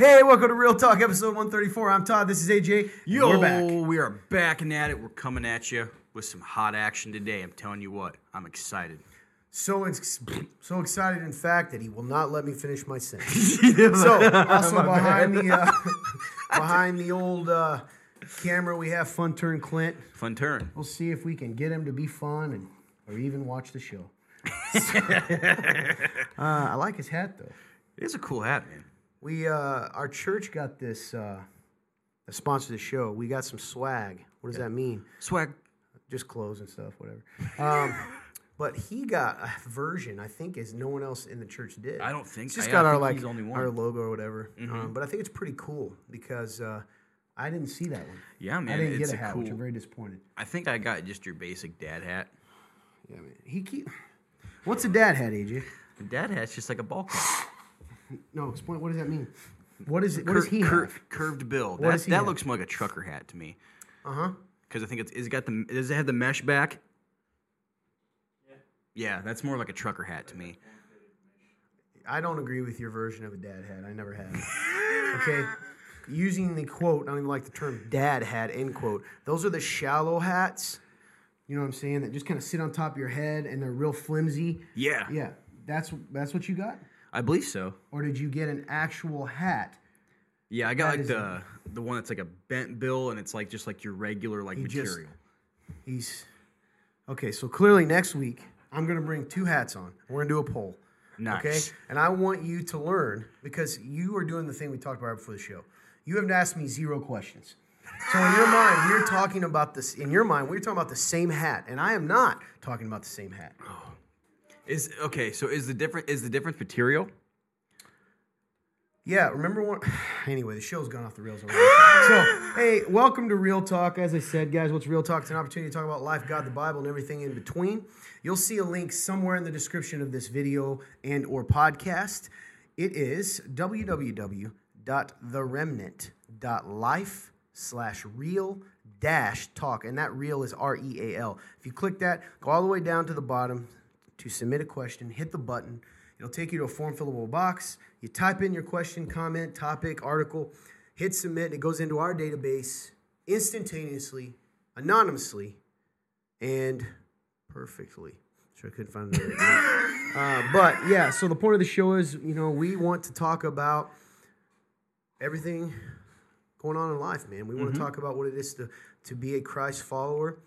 Hey, welcome to Real Talk, episode 134. I'm Todd. This is AJ. Yo, we're back. we are back and at it. We're coming at you with some hot action today. I'm telling you what, I'm excited. So ex- so excited, in fact, that he will not let me finish my sentence. so also behind the uh, behind the old uh, camera, we have Fun Turn Clint. Fun turn. We'll see if we can get him to be fun and or even watch the show. uh, I like his hat though. It's a cool hat, man. We uh, our church got this uh, sponsor the show. We got some swag. What does that mean? Swag. Just clothes and stuff, whatever. Um, but he got a version. I think as no one else in the church did. I don't think It's just I- got our like he's only one. our logo or whatever. Um, but I think it's pretty cool because uh, I didn't see that one. Yeah, man, I didn't it's get a a hat, cool. which I'm very disappointed. I think I got just your basic dad hat. Yeah, man. He keep. What's a dad hat, AJ? A dad hat's just like a ball cap. No, explain. What does that mean? What is it? What does Cur- he cur- have? curved bill. What That, does he that have? looks more like a trucker hat to me. Uh huh. Because I think it's, is it got the does it have the mesh back? Yeah, Yeah, that's more like a trucker hat to me. I don't agree with your version of a dad hat. I never have. okay. Using the quote, I don't even like the term dad hat, end quote. Those are the shallow hats. You know what I'm saying? That just kind of sit on top of your head and they're real flimsy. Yeah, Yeah. That's that's what you got? I believe so. Or did you get an actual hat? Yeah, I got That like is the the one that's like a bent bill and it's like just like your regular like He just- material. He's Okay, so clearly next week I'm gonna bring two hats on. We're gonna do a poll. Nice. Okay? And I want you to learn because you are doing the thing we talked about right before the show. You haven't asked me zero questions. So in your mind, we're talking about this. In your mind, we're talking about the same hat, and I am not talking about the same hat. Oh. Is okay. So is the different is the difference material? Yeah, remember when? Anyway, the show's gone off the rails already. so, hey, welcome to Real Talk. As I said, guys, what's Real Talk? It's an opportunity to talk about life, God, the Bible, and everything in between. You'll see a link somewhere in the description of this video and or podcast. It is www.theremnant.life slash real dash talk. And that real is R E A L. If you click that, go all the way down to the bottom to submit a question, hit the button. It'll take you to a form fillable box. You type in your question, comment, topic, article, hit submit, and it goes into our database instantaneously, anonymously, and perfectly. Sure, I couldn't find another. uh, but yeah, so the point of the show is, you know, we want to talk about everything going on in life, man. We want to talk about what it is to to be a Christ follower,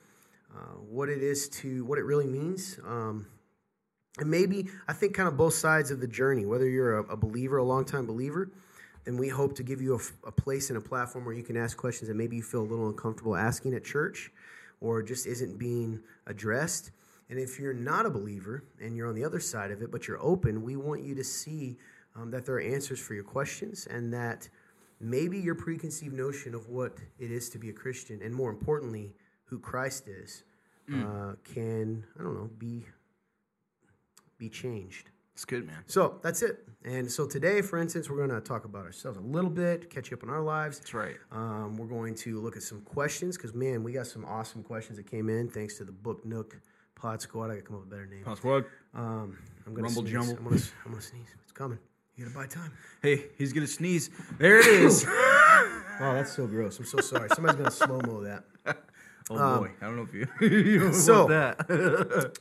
uh, what it is to what it really means. Um, and maybe I think kind of both sides of the journey. Whether you're a, a believer, a longtime believer, then we hope to give you a place and a platform where you can ask questions that maybe you feel a little uncomfortable asking at church, or just isn't being addressed. And if you're not a believer and you're on the other side of it, but you're open, we want you to see um, that there are answers for your questions and that maybe your preconceived notion of what it is to be a Christian, and more importantly, who Christ is, uh, can I don't know be be changed. It's good, man. So that's it. And so today, for instance, we're going to talk about ourselves a little bit, catch you up on our lives. That's right. Um, we're going to look at some questions because man, we got some awesome questions that came in thanks to the Book Nook Pod Squad. I got to come up with a better name. Password. Um, I'm gonna Rumble sneeze. jumble. I'm I'm gonna sneeze. It's coming. You gotta buy time. Hey, he's gonna sneeze. There it is. Oh, that's so gross. I'm so sorry. Somebody's gonna slow mo that. oh boy, I don't know if you. you don't so- want that.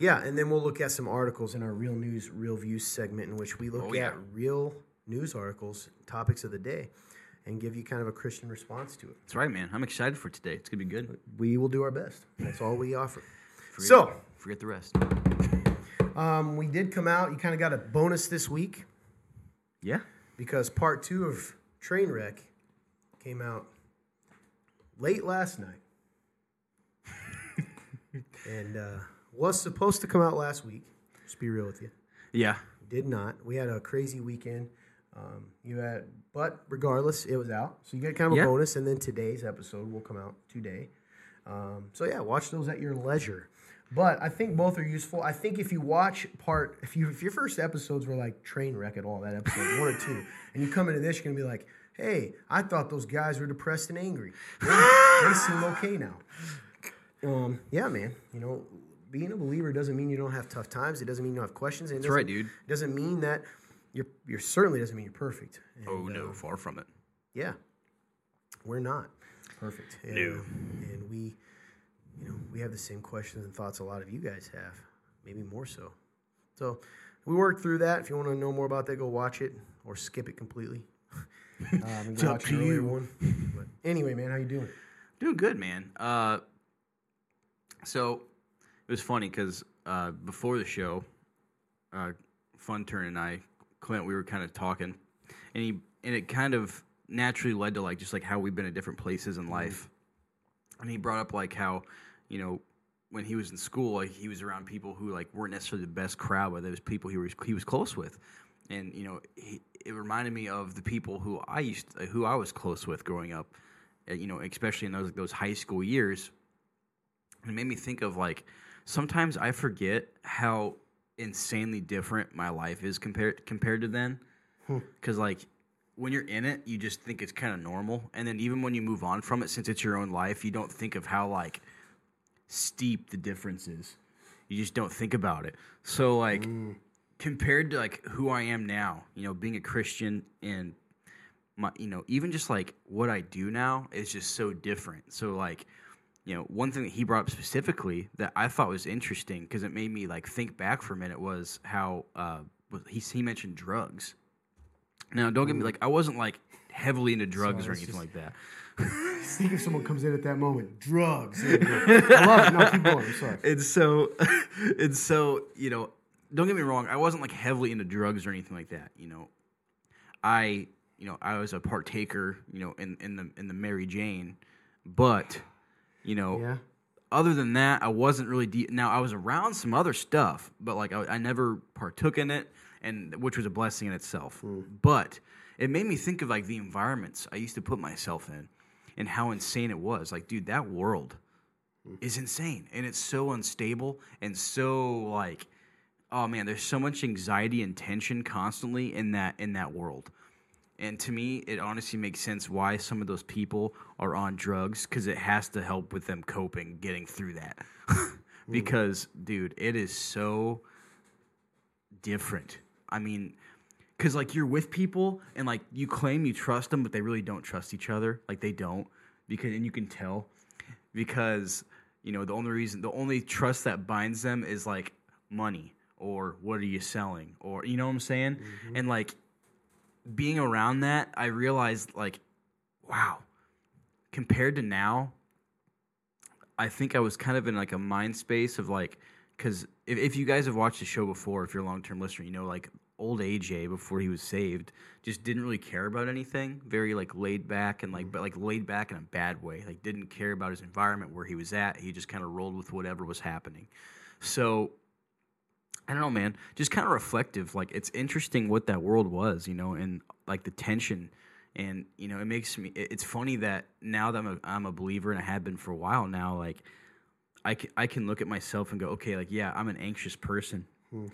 Yeah, and then we'll look at some articles in our Real News, Real Views segment, in which we look Oh, yeah. at real news articles, topics of the day, and give you kind of a Christian response to it. That's right, man. I'm excited for today. It's gonna be good. We will do our best. That's all we offer. So, Forget the rest. um, we did come out. You kind of got a bonus this week Yeah. because part two of Trainwreck came out late last night. and uh, was supposed to come out last week. Just be real with you. Yeah. Did not. We had a crazy weekend. Um, you had, but regardless, it was out. So you get kind of a Yeah. bonus, and then today's episode will come out today. Um, so yeah, watch those at your leisure. But I think both are useful. I think if you watch part, if you if your first episodes were like train wreck at all, that episode one or two, and you come into this, you're gonna be like, hey, I thought those guys were depressed and angry. They, they seem okay now. Um, yeah, man. You know, being a believer doesn't mean you don't have tough times. It doesn't mean you don't have questions. And it That's right, doesn't- dude. Doesn't mean that you're you're certainly doesn't mean you're perfect. And, Oh no, uh, far from it. yeah, we're not perfect. And, No. and we, you know, we have the same questions and thoughts a lot of you guys have, maybe more so. So we worked through that. If you want to know more about that, go watch it or skip it completely. um, and It's up to you. One. But anyway, man, how you doing? Doing good, man. Uh, so it was funny because uh, before the show, uh, Fun Turn and I, Clint, we were kind of talking, and he and it kind of naturally led to like just like how we've been at different places in life, and he brought up like how, you know. When he was in school, like he was around people who like weren't necessarily the best crowd, but there was people he was he was close with, and you know he, it reminded me of the people who I used who I was close with growing up, uh, you know, especially in those those high school years. It made me think of like sometimes I forget how insanely different my life is compared compared to then. Hmm. Because like when you're in it, you just think it's kind of normal, and then even when you move on from it, since it's your own life, you don't think of how like steep the difference is. You just don't think about it. So like hmm. compared to like who I am now, you know, being a Christian and my you know even just like what i do now is just so different so like you know one thing that he brought up specifically that i thought was interesting because it made me like think back for a minute was how uh he, he mentioned drugs now don't get me like i wasn't like heavily into drugs Sorry, or anything like that Think if someone comes in at that moment, drugs. There you go. I love it. No, keep going. I'm sorry. and so and so you know don't get me wrong i wasn't like heavily into drugs or anything like that you know i you know i was a partaker you know in in the in the mary jane but you know Yeah. other than that, I wasn't really deep. Now I was around some other stuff, but like I, I never partook in it, and which was a blessing in itself. Hmm. But it made me think of like the environments I used to put myself in, and how insane it was. Like, dude, that world hmm. is insane, and it's so unstable and so like, oh man, there's so much anxiety and tension constantly in that in that world. And to me, it honestly makes sense why some of those people are on drugs because it has to help with them coping, getting through that. Hmm. because, dude, it is so different. I mean, because like you're with people and like you claim you trust them, but they really don't trust each other. Like they don't, because and you can tell because you know the only reason, the only trust that binds them is like money or what are you selling or you know what I'm saying, mm-hmm. and like being around that, I realized like, wow, compared to now, I think I was kind of in like a mind space of like, because if, if you guys have watched the show before, if you're a long term listener, you know like old AJ before he was saved just didn't really care about anything. Very like laid back and like mm-hmm. but like laid back in a bad way. Like didn't care about his environment where he was at. He just kind of rolled with whatever was happening. So I don't know, man. Just kind of reflective. Like it's interesting what that world was, you know, and like the tension. And you know, it makes me. It's funny that now that I'm a, I'm a believer and I have been for a while now, like I can, I can look at myself and go, okay, like yeah, I'm an anxious person. Hmm.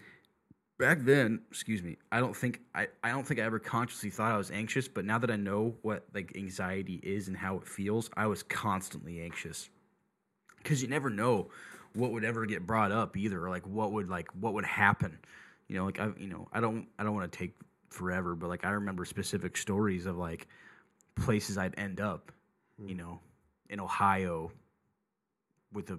Back then, excuse me, I don't think I, I don't think I ever consciously thought I was anxious, but now that I know what like anxiety is and how it feels, I was constantly anxious because you never know what would ever get brought up either or like what would like what would happen? You know like i you know i don't i don't want to take forever but like i remember specific stories of like places i'd end up hmm. you know in ohio with a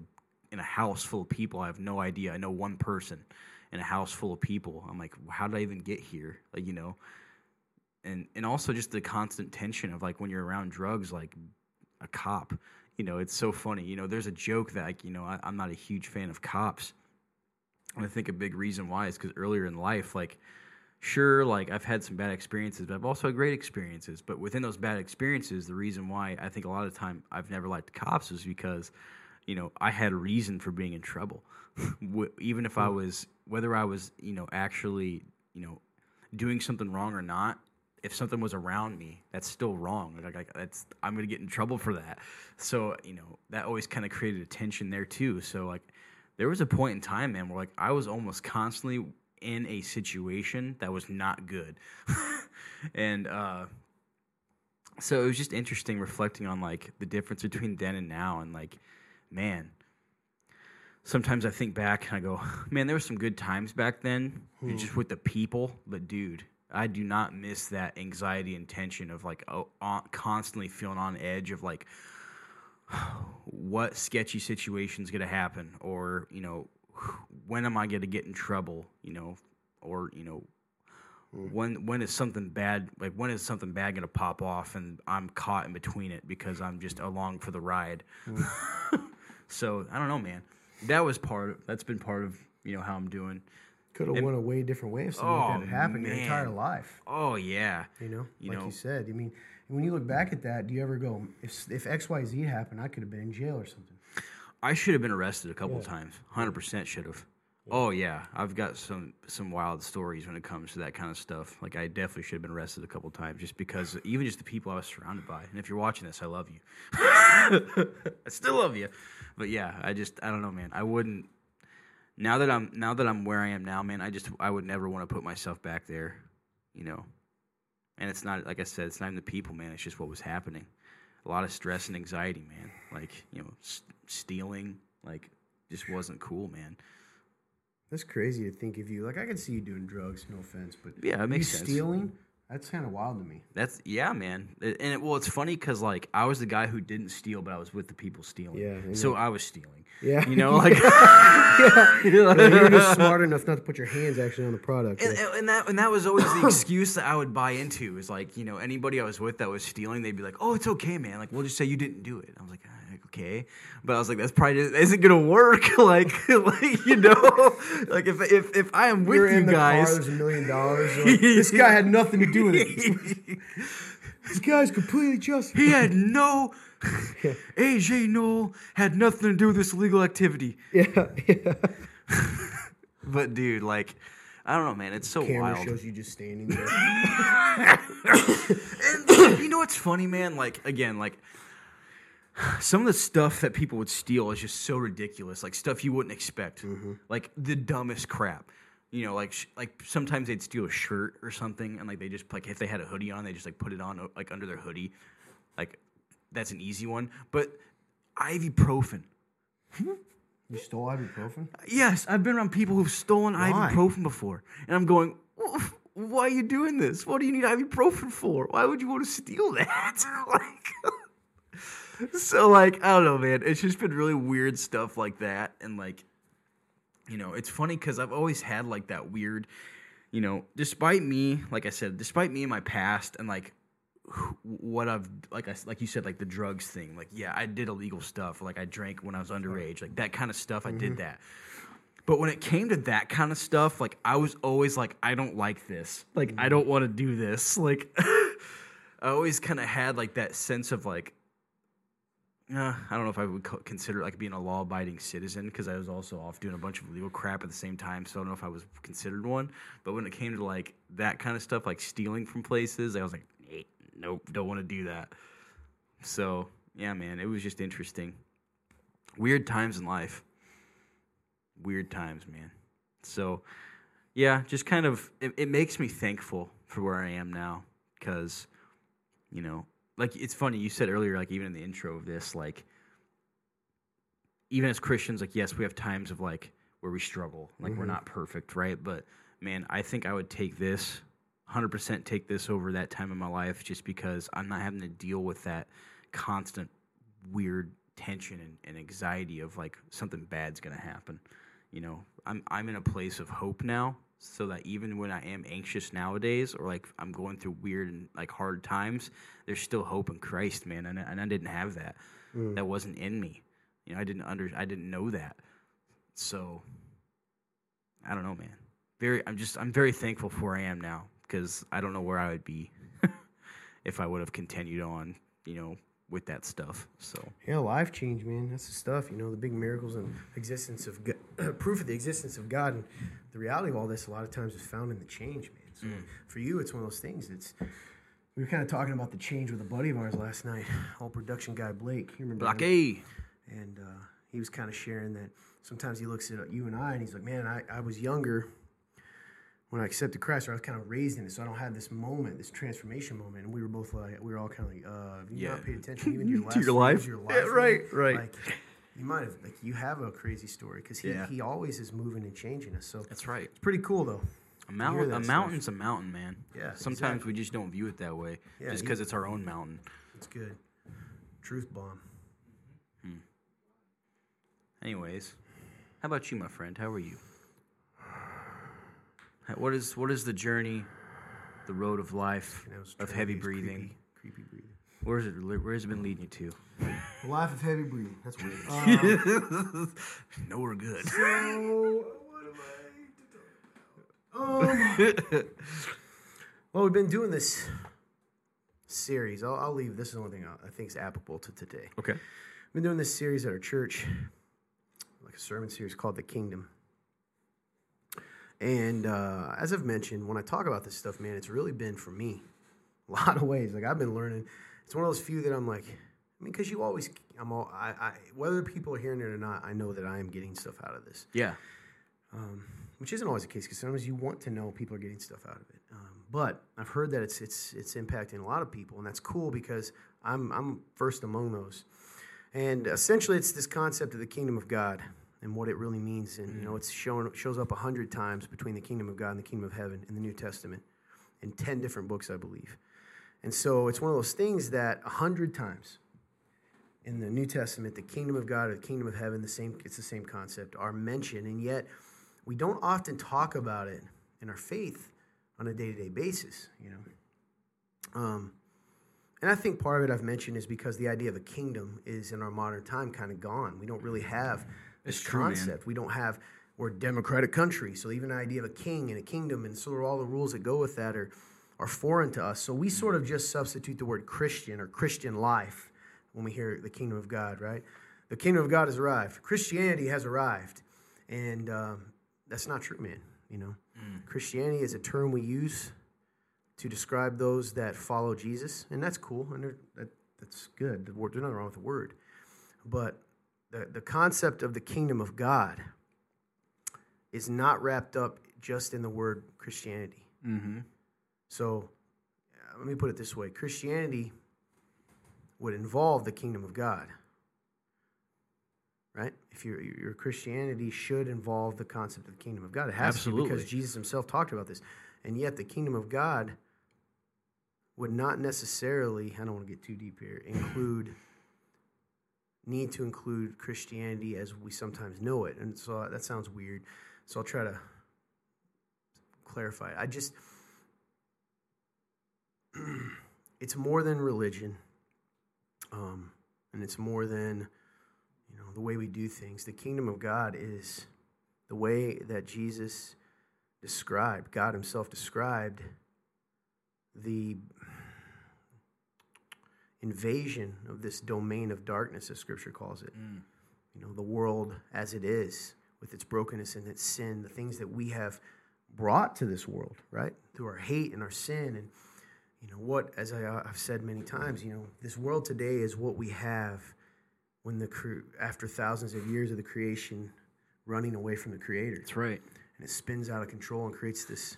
in a house full of people. I have no idea. I know one person in a house full of people. I'm like how did i even get here? Like you know? And and also just the constant tension of like when you're around drugs like a cop you know it's so funny you know there's a joke that like you know I, i'm not a huge fan of cops. And i think a big reason why is because earlier in life like sure like i've had some bad experiences but i've also had great experiences. But within those bad experiences the reason why i think a lot of time i've never liked cops is because you know i had a reason for being in trouble. Even if i hmm. was whether i was you know actually you know doing something wrong or not if something was around me that's still wrong. Like, like that's i'm gonna get in trouble for that. So you know that always kind of created a tension there too. So like there was a point in time man where like i was almost constantly in a situation that was not good. And uh so it was just interesting reflecting on like the difference between then and now. And like man sometimes i think back and i go man there were some good times back then. Just with the people but dude I do not miss that anxiety and tension of like oh, on, constantly feeling on edge of like what sketchy situation is going to happen or you know when am I going to get in trouble you know or you know hmm. when when is something bad like when is something bad going to pop off and I'm caught in between it because I'm just along for the ride. Hmm. so I don't know, man. That was part. Of, that's been part of you know how I'm doing. Could have went a way different way if something like Oh, that had happened your entire life. Oh yeah, You know, You like know- you said. I mean, when you look back at that, do you ever go, if if X Y Z happened, I could have been in jail or something? I should have been arrested a couple Yeah. times. Hundred percent should have. Oh yeah, I've got some some wild stories when it comes to that kind of stuff. Like I definitely should have been arrested a couple times just because even just the people I was surrounded by. And if you're watching this, I love you. I still love you. But yeah, I just I don't know, man. I wouldn't now that I'm now that I'm where I am now, man. I just I would never want to put myself back there, you know. And it's not like I said, it's not even the people, man. It's just what was happening. A lot of stress and anxiety, man. Like you know, s- stealing, like just wasn't cool, man. That's crazy to think of you. Like I could see you doing drugs, no offense, but Yeah, it makes you sense. stealing. That's kind of wild to me. That's yeah, man. And it, well, it's funny because like I was the guy who didn't steal, but I was with the people stealing. Yeah, So I was stealing. Yeah. You know, like Yeah, you're just smart enough not to put your hands actually on the product. and, and- and that and that was always the excuse that I would buy into is like you know anybody I was with that was stealing they'd be like oh it's okay man like we'll just say you didn't do it I was like "Ah, okay but I was like that's probably isn't gonna work like like you know like if if if I am with You're you in the guys car. There's a million dollars. like, this guy had nothing to do with it. this guy's completely justified. he had no AJ Noel had nothing to do with this illegal activity Yeah, yeah. but dude like I don't know man it's so Camera wild shows you just standing there. And you know what's funny, man? Like again, like some of the stuff that people would steal is just so ridiculous. Like stuff you wouldn't expect. Mm-hmm. Like the dumbest crap. You know, like sh- like sometimes they'd steal a shirt or something, and like they just like if they had a hoodie on, they just like put it on like under their hoodie. Like that's an easy one. But ibuprofen. You stole ibuprofen? Yes, I've been around people who've stolen Why? ibuprofen before, and I'm going, "Why are you doing this? What do you need ibuprofen for? Why would you want to steal that?" like, so like I don't know, man. It's just been really weird stuff like that, and like, you know, it's funny because I've always had like that weird, you know, despite me, like I said, despite me and my past, and like what I've like I like you said like the drugs thing like yeah I did illegal stuff. Like I drank when I was underage. Like that kind of stuff I did mm-hmm. that. But when it came to that kind of stuff like I was always like I don't like this. Like I mm-hmm. don't want to do this. Like I always kind of had like that sense of like uh, I don't know if I would co- consider like being a law abiding citizen because I was also off doing a bunch of illegal crap at the same time. So I don't know if I was considered one. But when it came to like that kind of stuff, like stealing from places, I was like, "Eh, nope, don't want to do that. So yeah, man, it was just interesting. Weird times in life. Weird times, man. So yeah, just kind of it, it makes me thankful for where I am now because you know like it's funny you said earlier like even in the intro of this like even as christians like yes we have times of like where we struggle like we're mm-hmm. not perfect right? But man i think i would take this 100% take this over that time in my life just because i'm not having to deal with that constant weird tension and, and anxiety of like something bad's gonna happen you know? I'm i'm in a place of hope now so that even when i am anxious nowadays or like i'm going through weird and like hard times there's still hope in christ man and, I- and i didn't have that. Mm. That wasn't in me. You know i didn't under i didn't know that. So i don't know man. Very i'm just i'm very thankful for where i am now because i don't know where i would be if i would have continued on you know with that stuff so. Yeah, life change, man. That's the stuff. You know, the big miracles and existence of God, proof of the existence of God, and the reality of all this. A lot of times is found in the change, man. So for you, it's one of those things. It's we were kind of talking about the change with a buddy of ours last night, all production guy Blake. You remember? Him? And uh, he was kind of sharing that sometimes he looks at you and I and he's like, man, I, I was younger when I accepted Christ, or I was kind of raised in it, so I don't have this moment, this transformation moment. And we were both like, we were all kind of like, uh, you Yeah. not paid attention even your To your life? your Yeah, life, right, right. Like, you might have, like, you have a crazy story because he, Yeah. he always is moving and changing us. So that's right it's pretty cool though. A mountain, a stuff. mountain's a mountain, man. Yeah, Sometimes exactly. we just don't view it that way, Yeah, just because it's our own mountain. It's good. Truth bomb. Hmm. Anyways, how about you, my friend? How are you? What is what is the journey, the road of life You know, of heavy breathing? Creepy, creepy breathing. Where is it? Where has it been leading you to? Life of heavy breathing. That's weird. Um, no, we're good. so, what am I to talk about? Um, well, we've been doing this series. I'll, I'll leave. This is the only thing I I think is applicable to today. Okay. We've been doing this series at our church, like a sermon series called The Kingdom. And uh, as I've mentioned, when I talk about this stuff, man, it's really been for me a lot of ways. Like I've been learning. It's one of those few that I'm like, I mean, because you always, I'm all, I, I, whether people are hearing it or not, I know that I am getting stuff out of this, Yeah. um, which isn't always the case because sometimes you want to know people are getting stuff out of it. Um, but I've heard that it's it's it's impacting a lot of people, and that's cool because I'm I'm first among those. And essentially, it's this concept of the kingdom of God and what it really means. And you know, it's shown shows up a hundred times between the kingdom of God and the kingdom of heaven in the New Testament, in ten different books, I believe. And so it's one of those things that a hundred times in the New Testament, the kingdom of God or the kingdom of heaven, the same it's the same concept, are mentioned, and yet we don't often talk about it in our faith on a day to day basis. You know. Um, and I think part of it I've mentioned is because the idea of a kingdom is in our modern time kind of gone. We don't really have this It's true, man. concept. We don't have we're a democratic country, so even the idea of a king and a kingdom and sort of all the rules that go with that are are foreign to us. So we sort of just substitute the word Christian or Christian life when we hear the kingdom of God, right? The kingdom of God has arrived. Christianity has arrived, and um, that's not true, man. You know, Christianity is a term we use to describe those that follow Jesus, and that's cool, and that, that's good. The word, there's nothing wrong with the word, but the the concept of the kingdom of God is not wrapped up just in the word Christianity. Mm-hmm. So, let me put it this way: Christianity would involve the kingdom of God, right? If your your Christianity should involve the concept of the kingdom of God, it has to because Jesus Himself talked about this, and yet the kingdom of God would not necessarily. I don't want to get too deep here. Include need to include Christianity as we sometimes know it, and so that sounds weird. So I'll try to clarify. I just it's more than religion, um, and it's more than you know the way we do things. The kingdom of God is the way that Jesus described, God Himself described the invasion of this domain of darkness, as Scripture calls it. You know, the world as it is, with its brokenness and its sin, the things that we have brought to this world, right? Through our hate and our sin and you know what as I, i've said many times you know this world today is what we have when the cre- after thousands of years of the creation running away from the creator. That's right. and it spins out of control and creates this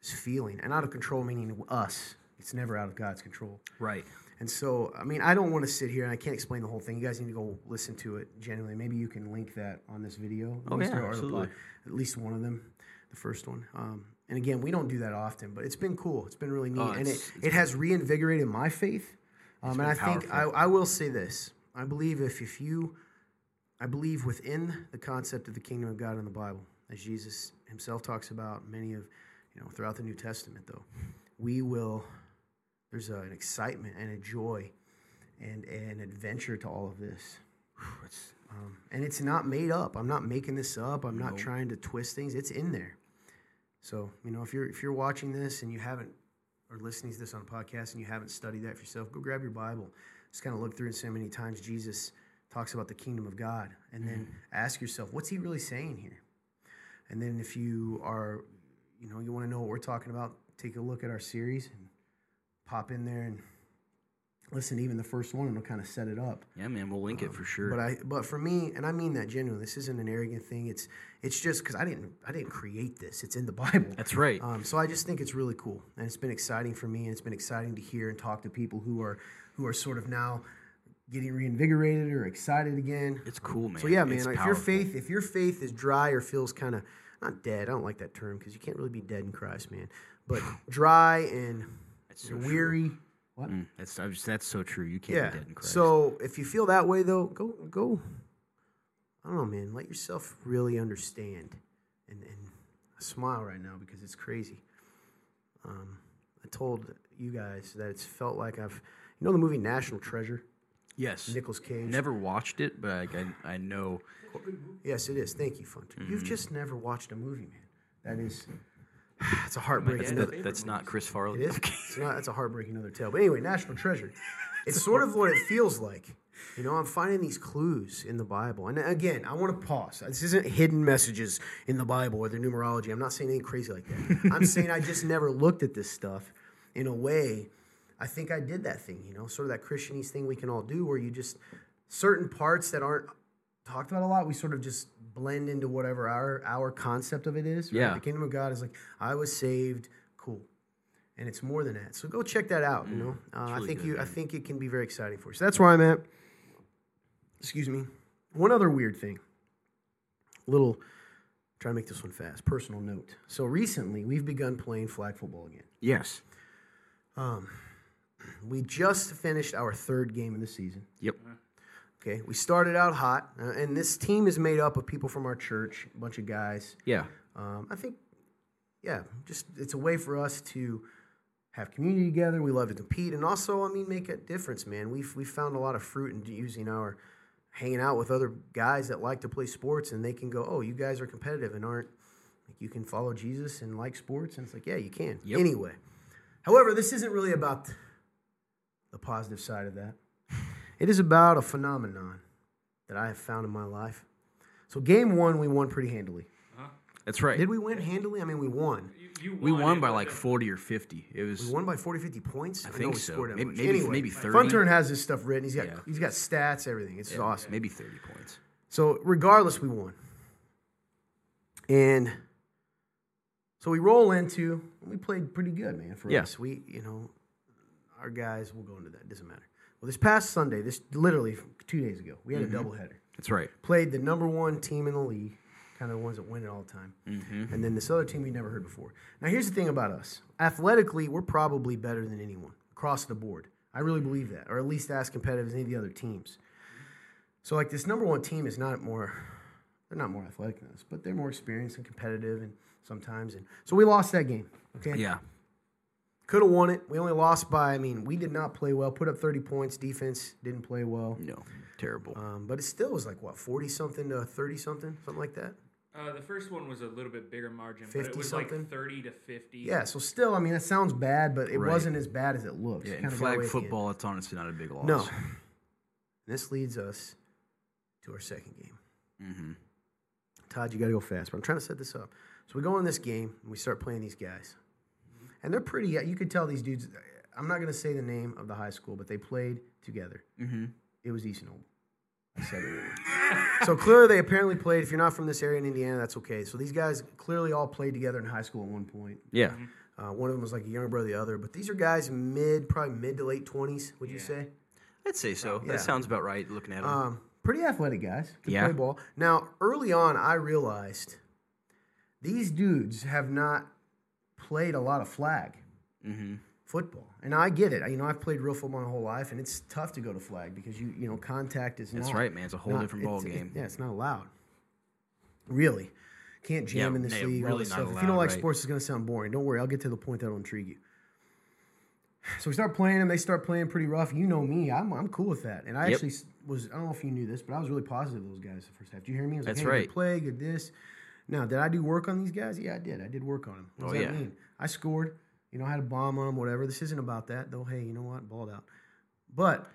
this feeling. And out of control meaning us. It's never out of god's control. Right. and so i mean i don't want to sit here and i can't explain the whole thing. You guys need to go listen to it genuinely. Maybe you can link that on this video. Oh, Links yeah, it or the absolutely. pod- at least one of them the first one. Um, and again we don't do that often but it's been cool it's been really neat Oh, and it, it has reinvigorated my faith um, and i think I. I will say this i believe if, if you i believe within the concept of the kingdom of god in the bible as jesus himself talks about many of you know throughout the new testament though we will there's a, an excitement and a joy and an adventure to all of this It's, um, and it's not made up. I'm not making this up. I'm not trying to twist things. It's in there. So you know, if you're if you're watching this and you haven't or listening to this on a podcast and you haven't studied that for yourself, go grab your Bible. Just kind of look through and see how many times Jesus talks about the kingdom of God, and then mm-hmm. ask yourself, what's he really saying here? And then if you are, you know, you want to know what we're talking about, take a look at our series and pop in there and listen even the first one, it'll kind of set it up. yeah, man. We'll link it for sure. But I, but for me, and I mean that genuinely. This isn't an arrogant thing. It's, it's just because I didn't, I didn't create this. It's in the Bible. That's right. Um, so I just think it's really cool, and it's been exciting for me, and it's been exciting to hear and talk to people who are, who are sort of now getting reinvigorated or excited again. It's cool, man. So yeah, man. Like, if your faith, if your faith is dry or feels kind of, not dead. I don't like that term because you can't really be dead in Christ, man. But dry and so weary. What? Mm, that's just- that's so true. You can't Yeah. be dead in Christ. So if you feel that way though, go go. I don't know, man. Let yourself really understand, and and I smile right now because it's crazy. Um, I told you guys that it's felt like I've, you know, the movie National Treasure, yes, Nicolas Cage. never watched it, but I, I, I know. Yes, it is. Thank you, Funter. Mm-hmm. You've just never watched a movie, man. That is, it's a heartbreaking. That's, another- that, that's not Chris Farley. It is. It's not. It's a heartbreaking another tale. But anyway, National Treasure. It's sort of what it feels like. You know, I'm finding these clues in the Bible. And again, I want to pause. This isn't hidden messages in the Bible or the numerology. I'm not saying anything crazy like that. I'm saying I just never looked at this stuff in a way. I think I did that thing, you know, sort of that Christianese thing we can all do where you just, certain parts that aren't talked about a lot, we sort of just blend into whatever our our concept of it is. right? Yeah. The kingdom of God is like, I was saved, cool and it's more than that. So go check that out. You know, uh, I think good, you, I think it can be very exciting for you. So that's where I'm at. Excuse me. One other weird thing. Little, try to make this one fast. Personal note. So recently, we've begun playing flag football again. Yes. Um, We just finished our third game of the season. Yep. Okay, we started out hot, uh, and this team is made up of people from our church, a bunch of guys. Yeah. Um, I think, yeah, just it's a way for us to have community together. We love to compete, and also, I mean, make a difference, man. We've we found a lot of fruit in using our hanging out with other guys that like to play sports, and they can go, oh, you guys are competitive and aren't like you can follow Jesus and like sports, and it's like, yeah, you can. Yep. Anyway, however, this isn't really about the positive side of that. It is about a phenomenon that I have found in my life. So, game one, we won pretty handily. That's right. Did we win handily? I mean, we won. You, you we won it, by like the- 40 or 50. It was. We won by 40, 50 points. I, know think we so. Maybe- much. maybe- anyway, maybe 30. Fun Turn has this stuff written. He's got Yeah. he's got stats, everything. It's awesome. Maybe 30 points. So regardless, we won. And so we roll into. We played pretty good, man. For Yeah. us, we you know, our guys. We'll go into that. Doesn't matter. Well, this past Sunday, this literally two days ago, we had Mm-hmm. a doubleheader. That's right. Played the number one team in the league, kind of the ones that win it all the time. Mm-hmm. And then this other team we never heard before. Now, here's the thing about us athletically, we're probably better than anyone across the board. I really believe that, or at least as competitive as any of the other teams. So, like, this number one team is not more, they're not more athletic than us, but they're more experienced and competitive and sometimes. And so we lost that game. Okay. Yeah. Could have won it. We only lost by, I mean, we did not play well, put up 30 points. Defense didn't play well. No. Terrible. Um, but it still was like, what, 40 something to 30 something? Something like that? Uh, the first one was a little bit bigger margin, but 50 it was something? like 30 to 50. Yeah, so still, I mean, that sounds bad, but it Right. wasn't as bad as it looks. yeah, in flag away at the end. football, it's honestly not a big loss. No. This leads us to our second game. Mm-hmm. Todd, you got to go fast, but I'm trying to set this up. So we go in this game and we start playing these guys, and they're pretty. You could tell these dudes. I'm not going to say the name of the high school, but they played together. Mm-hmm. It was East Noble. I said it. so clearly, they apparently played. If you're not from this area in Indiana, that's okay. So these guys clearly all played together in high school at one point. Yeah. Uh, one of them was like a younger brother, than the other. But these are guys mid, probably mid to late 20s. Would you Yeah. say? I'd say so. Yeah. That sounds about right looking at them. Um, pretty athletic guys. Can Yeah. play ball. Now, early on, I realized these dudes have not played a lot of flag mm-hmm. football, and I get it. You know, I've played real football my whole life, and it's tough to go to flag because you you know contact is That's not, right, man. It's a whole not- different ball game. yeah, it's not allowed. Really, can't jam Yeah, in this no, league. all really this stuff. if you don't like right. sports, it's going to sound boring. Don't worry, I'll get to the point that'll intrigue you. So we start playing them. They start playing pretty rough. You know me. I'm, I'm cool with that. And I Yep. actually was. I don't know if you knew this, but I was really positive those guys the first half. Do you hear me? I was That's like, hey, right. Good play, good this. Now, did I do work on these guys? Yeah, I did. I did work on them. What does Oh, that yeah. mean? I scored. You know, I had a bomb on them, whatever. This isn't about that, though. Hey, you know what? Balled out. But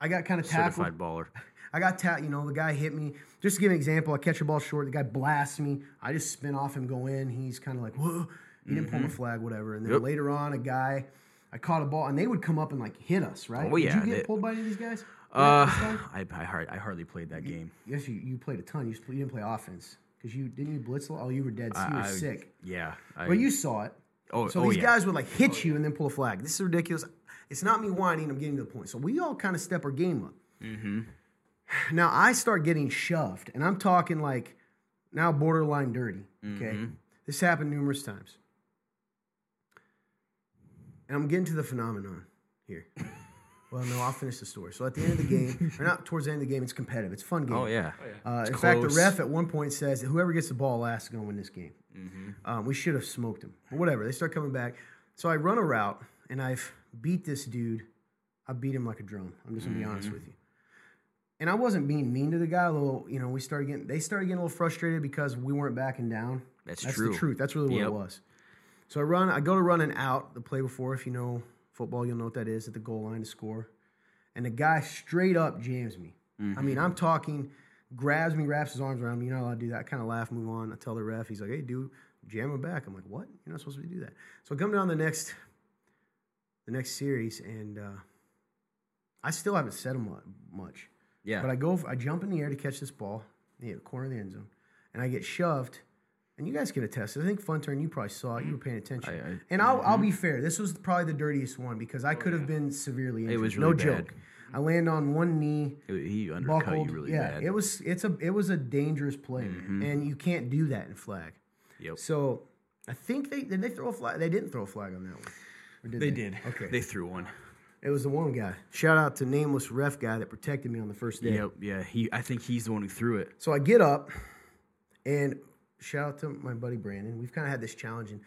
I got kind of tackled. Certified baller. I got tapped. You know, the guy hit me. Just to give an example, I catch a ball short. The guy blasts me. I just spin off him, go in. He's kind of like, whoa. He didn't pull my flag, whatever. And then Yep. later on, a guy, I caught a ball, and they would come up and like hit us, right? Oh, yeah, Did you get they- pulled by any of these guys? Uh, I, I, hard, I hardly played that game. yes, you, you played a ton. You, you didn't play offense because you didn't you blitz. a lot? Oh, you were dead. So you were I- sick. Yeah. I, But you saw it. oh, So oh, these yeah. guys would like hit you and then pull a flag. This is ridiculous. It's not me whining. I'm getting to the point. So we all kind of step our game up. Mm-hmm. Now I start getting shoved, and I'm talking like now borderline dirty. Okay, Mhm. this happened numerous times, and I'm getting to the phenomenon here. Well, no, I'll finish the story. So at the end of the game, or not towards the end of the game, it's competitive. It's a fun game. Oh yeah. Oh, yeah. Uh, It's in fact, the close. ref at one point says that whoever gets the ball last is going to win this game. Mm-hmm. Um, we should have smoked him. But whatever. They start coming back. So I run a route and I've beat this dude. I beat him like a drum. I'm just gonna be honest Mm-hmm. with you. And I wasn't being mean to the guy. A little, you know, we started getting. They started getting a little frustrated because we weren't backing down. That's true. That's true. the truth. That's really what Yep. it was. So I run. I go to run an out. The play before, if you know football, you'll know what that is at the goal line to score. And the guy straight up jams me. I mean, I'm talking, grabs me, wraps his arms around me. You're not allowed to do that. I kind of laugh, move on. I tell the ref, he's like, "Hey, dude, jam him back." I'm like, "What? You're not supposed to do that." So I come down the next, the next series, and uh, I still haven't said him much. Yeah. But I go, I jump in the air to catch this ball, the corner of the end zone, and I get shoved. And you guys can attest. I think Fun Turn, you probably saw it. You were paying attention. I- I- and I'll, I'll be fair. This was probably the dirtiest one because I could have been severely injured. It was no bad. joke. I land on one knee, It- he undercut buckled. you really yeah, bad. it was it's a it was a dangerous play, Mm-hmm. and you can't do that in flag. Yep. So I think they did they throw a flag. They didn't throw a flag on that one. Or did They did. Okay. They threw one. it was the one guy. Shout out to nameless ref guy that protected me on the first day. Yep. Yeah. He. I think he's the one who threw it. So I get up, and shout out to my buddy Brandon. We've kind of had this challenge in,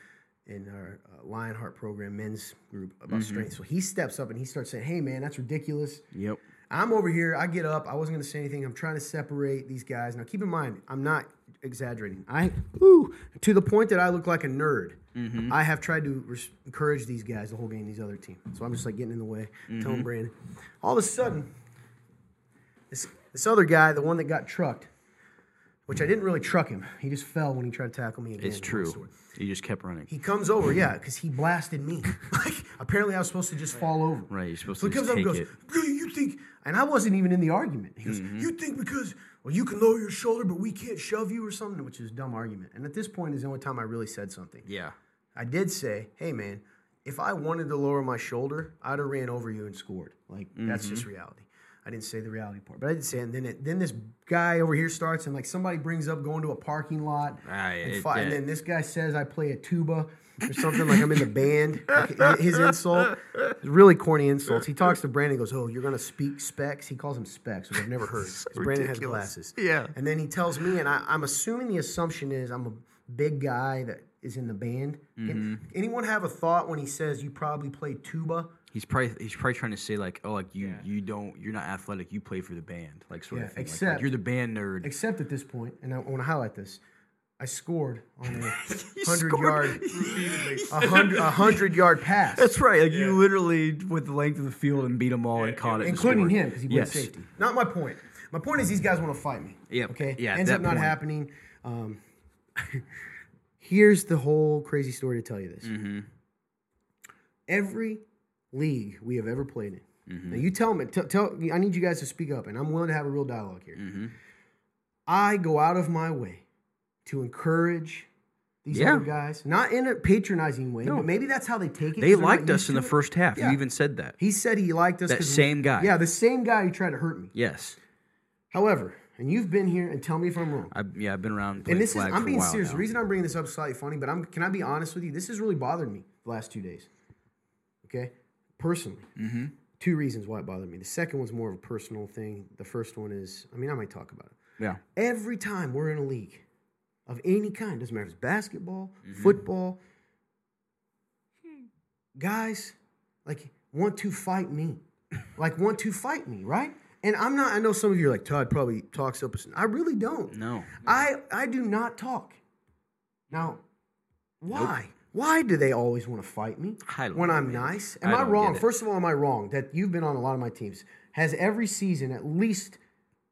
in our uh, Lionheart program men's group about Mm-hmm. strength. So he steps up and he starts saying, "Hey man, that's ridiculous." Yep. I'm over here. I get up. I wasn't going to say anything. I'm trying to separate these guys. Now, keep in mind, I'm not exaggerating. I, woo, to the point that I look like a nerd. Mm-hmm. I have tried to res- encourage these guys the whole game, these other team. So I'm just like getting in the way, Mm-hmm. telling Brandon. All of a sudden, this this other guy, the one that got trucked, which I didn't really truck him. He just fell when he tried to tackle me again. It's true. He just kept running. He comes over, yeah, because he blasted me. like apparently, I was supposed to just fall over. Right. You're supposed So to he comes up and goes. You think? And I wasn't even in the argument. He goes, Mm-hmm. you think because well you can lower your shoulder, but we can't shove you or something, which is a dumb argument. And at this point is the only time I really said something. Yeah. I did say, hey man, if I wanted to lower my shoulder, I'd have ran over you and scored. Like that's Mm-hmm. just reality. I didn't say the reality part, but I did say. It. And then it, then this guy over here starts, and like somebody brings up going to a parking lot, Ah, and, fi- and then this guy says I play a tuba or something like I'm in the band. Like, his insult, really corny insults. He talks to Brandon, goes, "Oh, you're gonna speak specs." He calls him specs, which I've never heard. Brandon has glasses. Yeah. And then he tells me, and I, I'm assuming the assumption is I'm a big guy that is in the band. Mm-hmm. Can anyone have a thought when he says you probably play tuba? He's probably he's probably trying to say like, oh, like you Yeah. you don't you're not athletic. You play for the band, like sort Yeah, of thing. Like- like, you're the band nerd. Except at this point, and I want to highlight this. I scored on a hundred yard, a hundred, a hundred yard pass, That's right. Like Yeah. you literally with the length of the field and beat them all and caught yeah. it, including him because he played Yes. safety. Not my point. My point is these guys want to fight me. Yeah. Okay. Yeah, Ends up not point. happening. Um, here's the whole crazy story to tell you this. Mm-hmm. Every league we have ever played in. Mm-hmm. Now you tell me. Tell, tell. I need you guys to speak up, and I'm willing to have a real dialogue here. Mm-hmm. I go out of my way to encourage these Yeah. other guys, not in a patronizing way, No. but maybe that's how they take it. They're liked us in the it. first half. Yeah. You even said that. He said he liked us. That same guy. Yeah, the same guy who tried to hurt me. Yes. However, and you've been here, and tell me if I'm wrong. I, yeah, I've been around. and this is I'm being serious. now. The reason I'm bringing this up is slightly funny, but I'm can I be honest with you? This has really bothered me the last two days. Okay, personally, Mm-hmm. two reasons why it bothered me. The second one's more of a personal thing. The first one is, I mean, I might talk about it. Yeah. Every time we're in a league of any kind, doesn't matter if it's basketball, Mm-hmm. football, guys like want to fight me, like want to fight me, right? And I'm not. I know some of you are like Todd probably talks up. I really don't. No. I I do not talk. Now, why? Why do they always want to fight me I when I'm nice? Am I, don't wrong? First of all, am I wrong that you've been on a lot of my teams? Has every season at least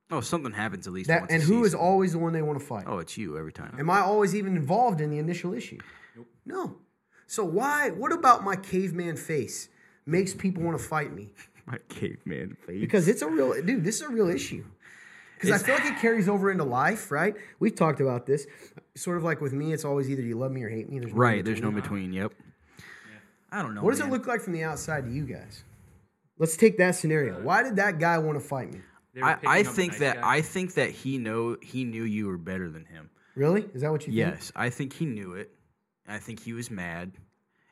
Oh, something happens at least that? once And who is season. always the one they want to fight? Oh, it's you every time. Am I always even involved in the initial issue? No. So why? What about my caveman face makes people want to fight me? My caveman face. Because it's a real dude. This is a real issue. Because I feel like it carries over into life, right? We've talked about this. Sort of like with me, it's always either you love me or hate me. There's no right. in There's no between. between. Yep. I don't know. What does it look like from the outside to you guys? Let's take that scenario. Uh, Why did that guy want to fight me? I, I think nice that guy. I think that he know he knew you were better than him. Really? Is that what you think? Yes, I think he knew it. I think he was mad,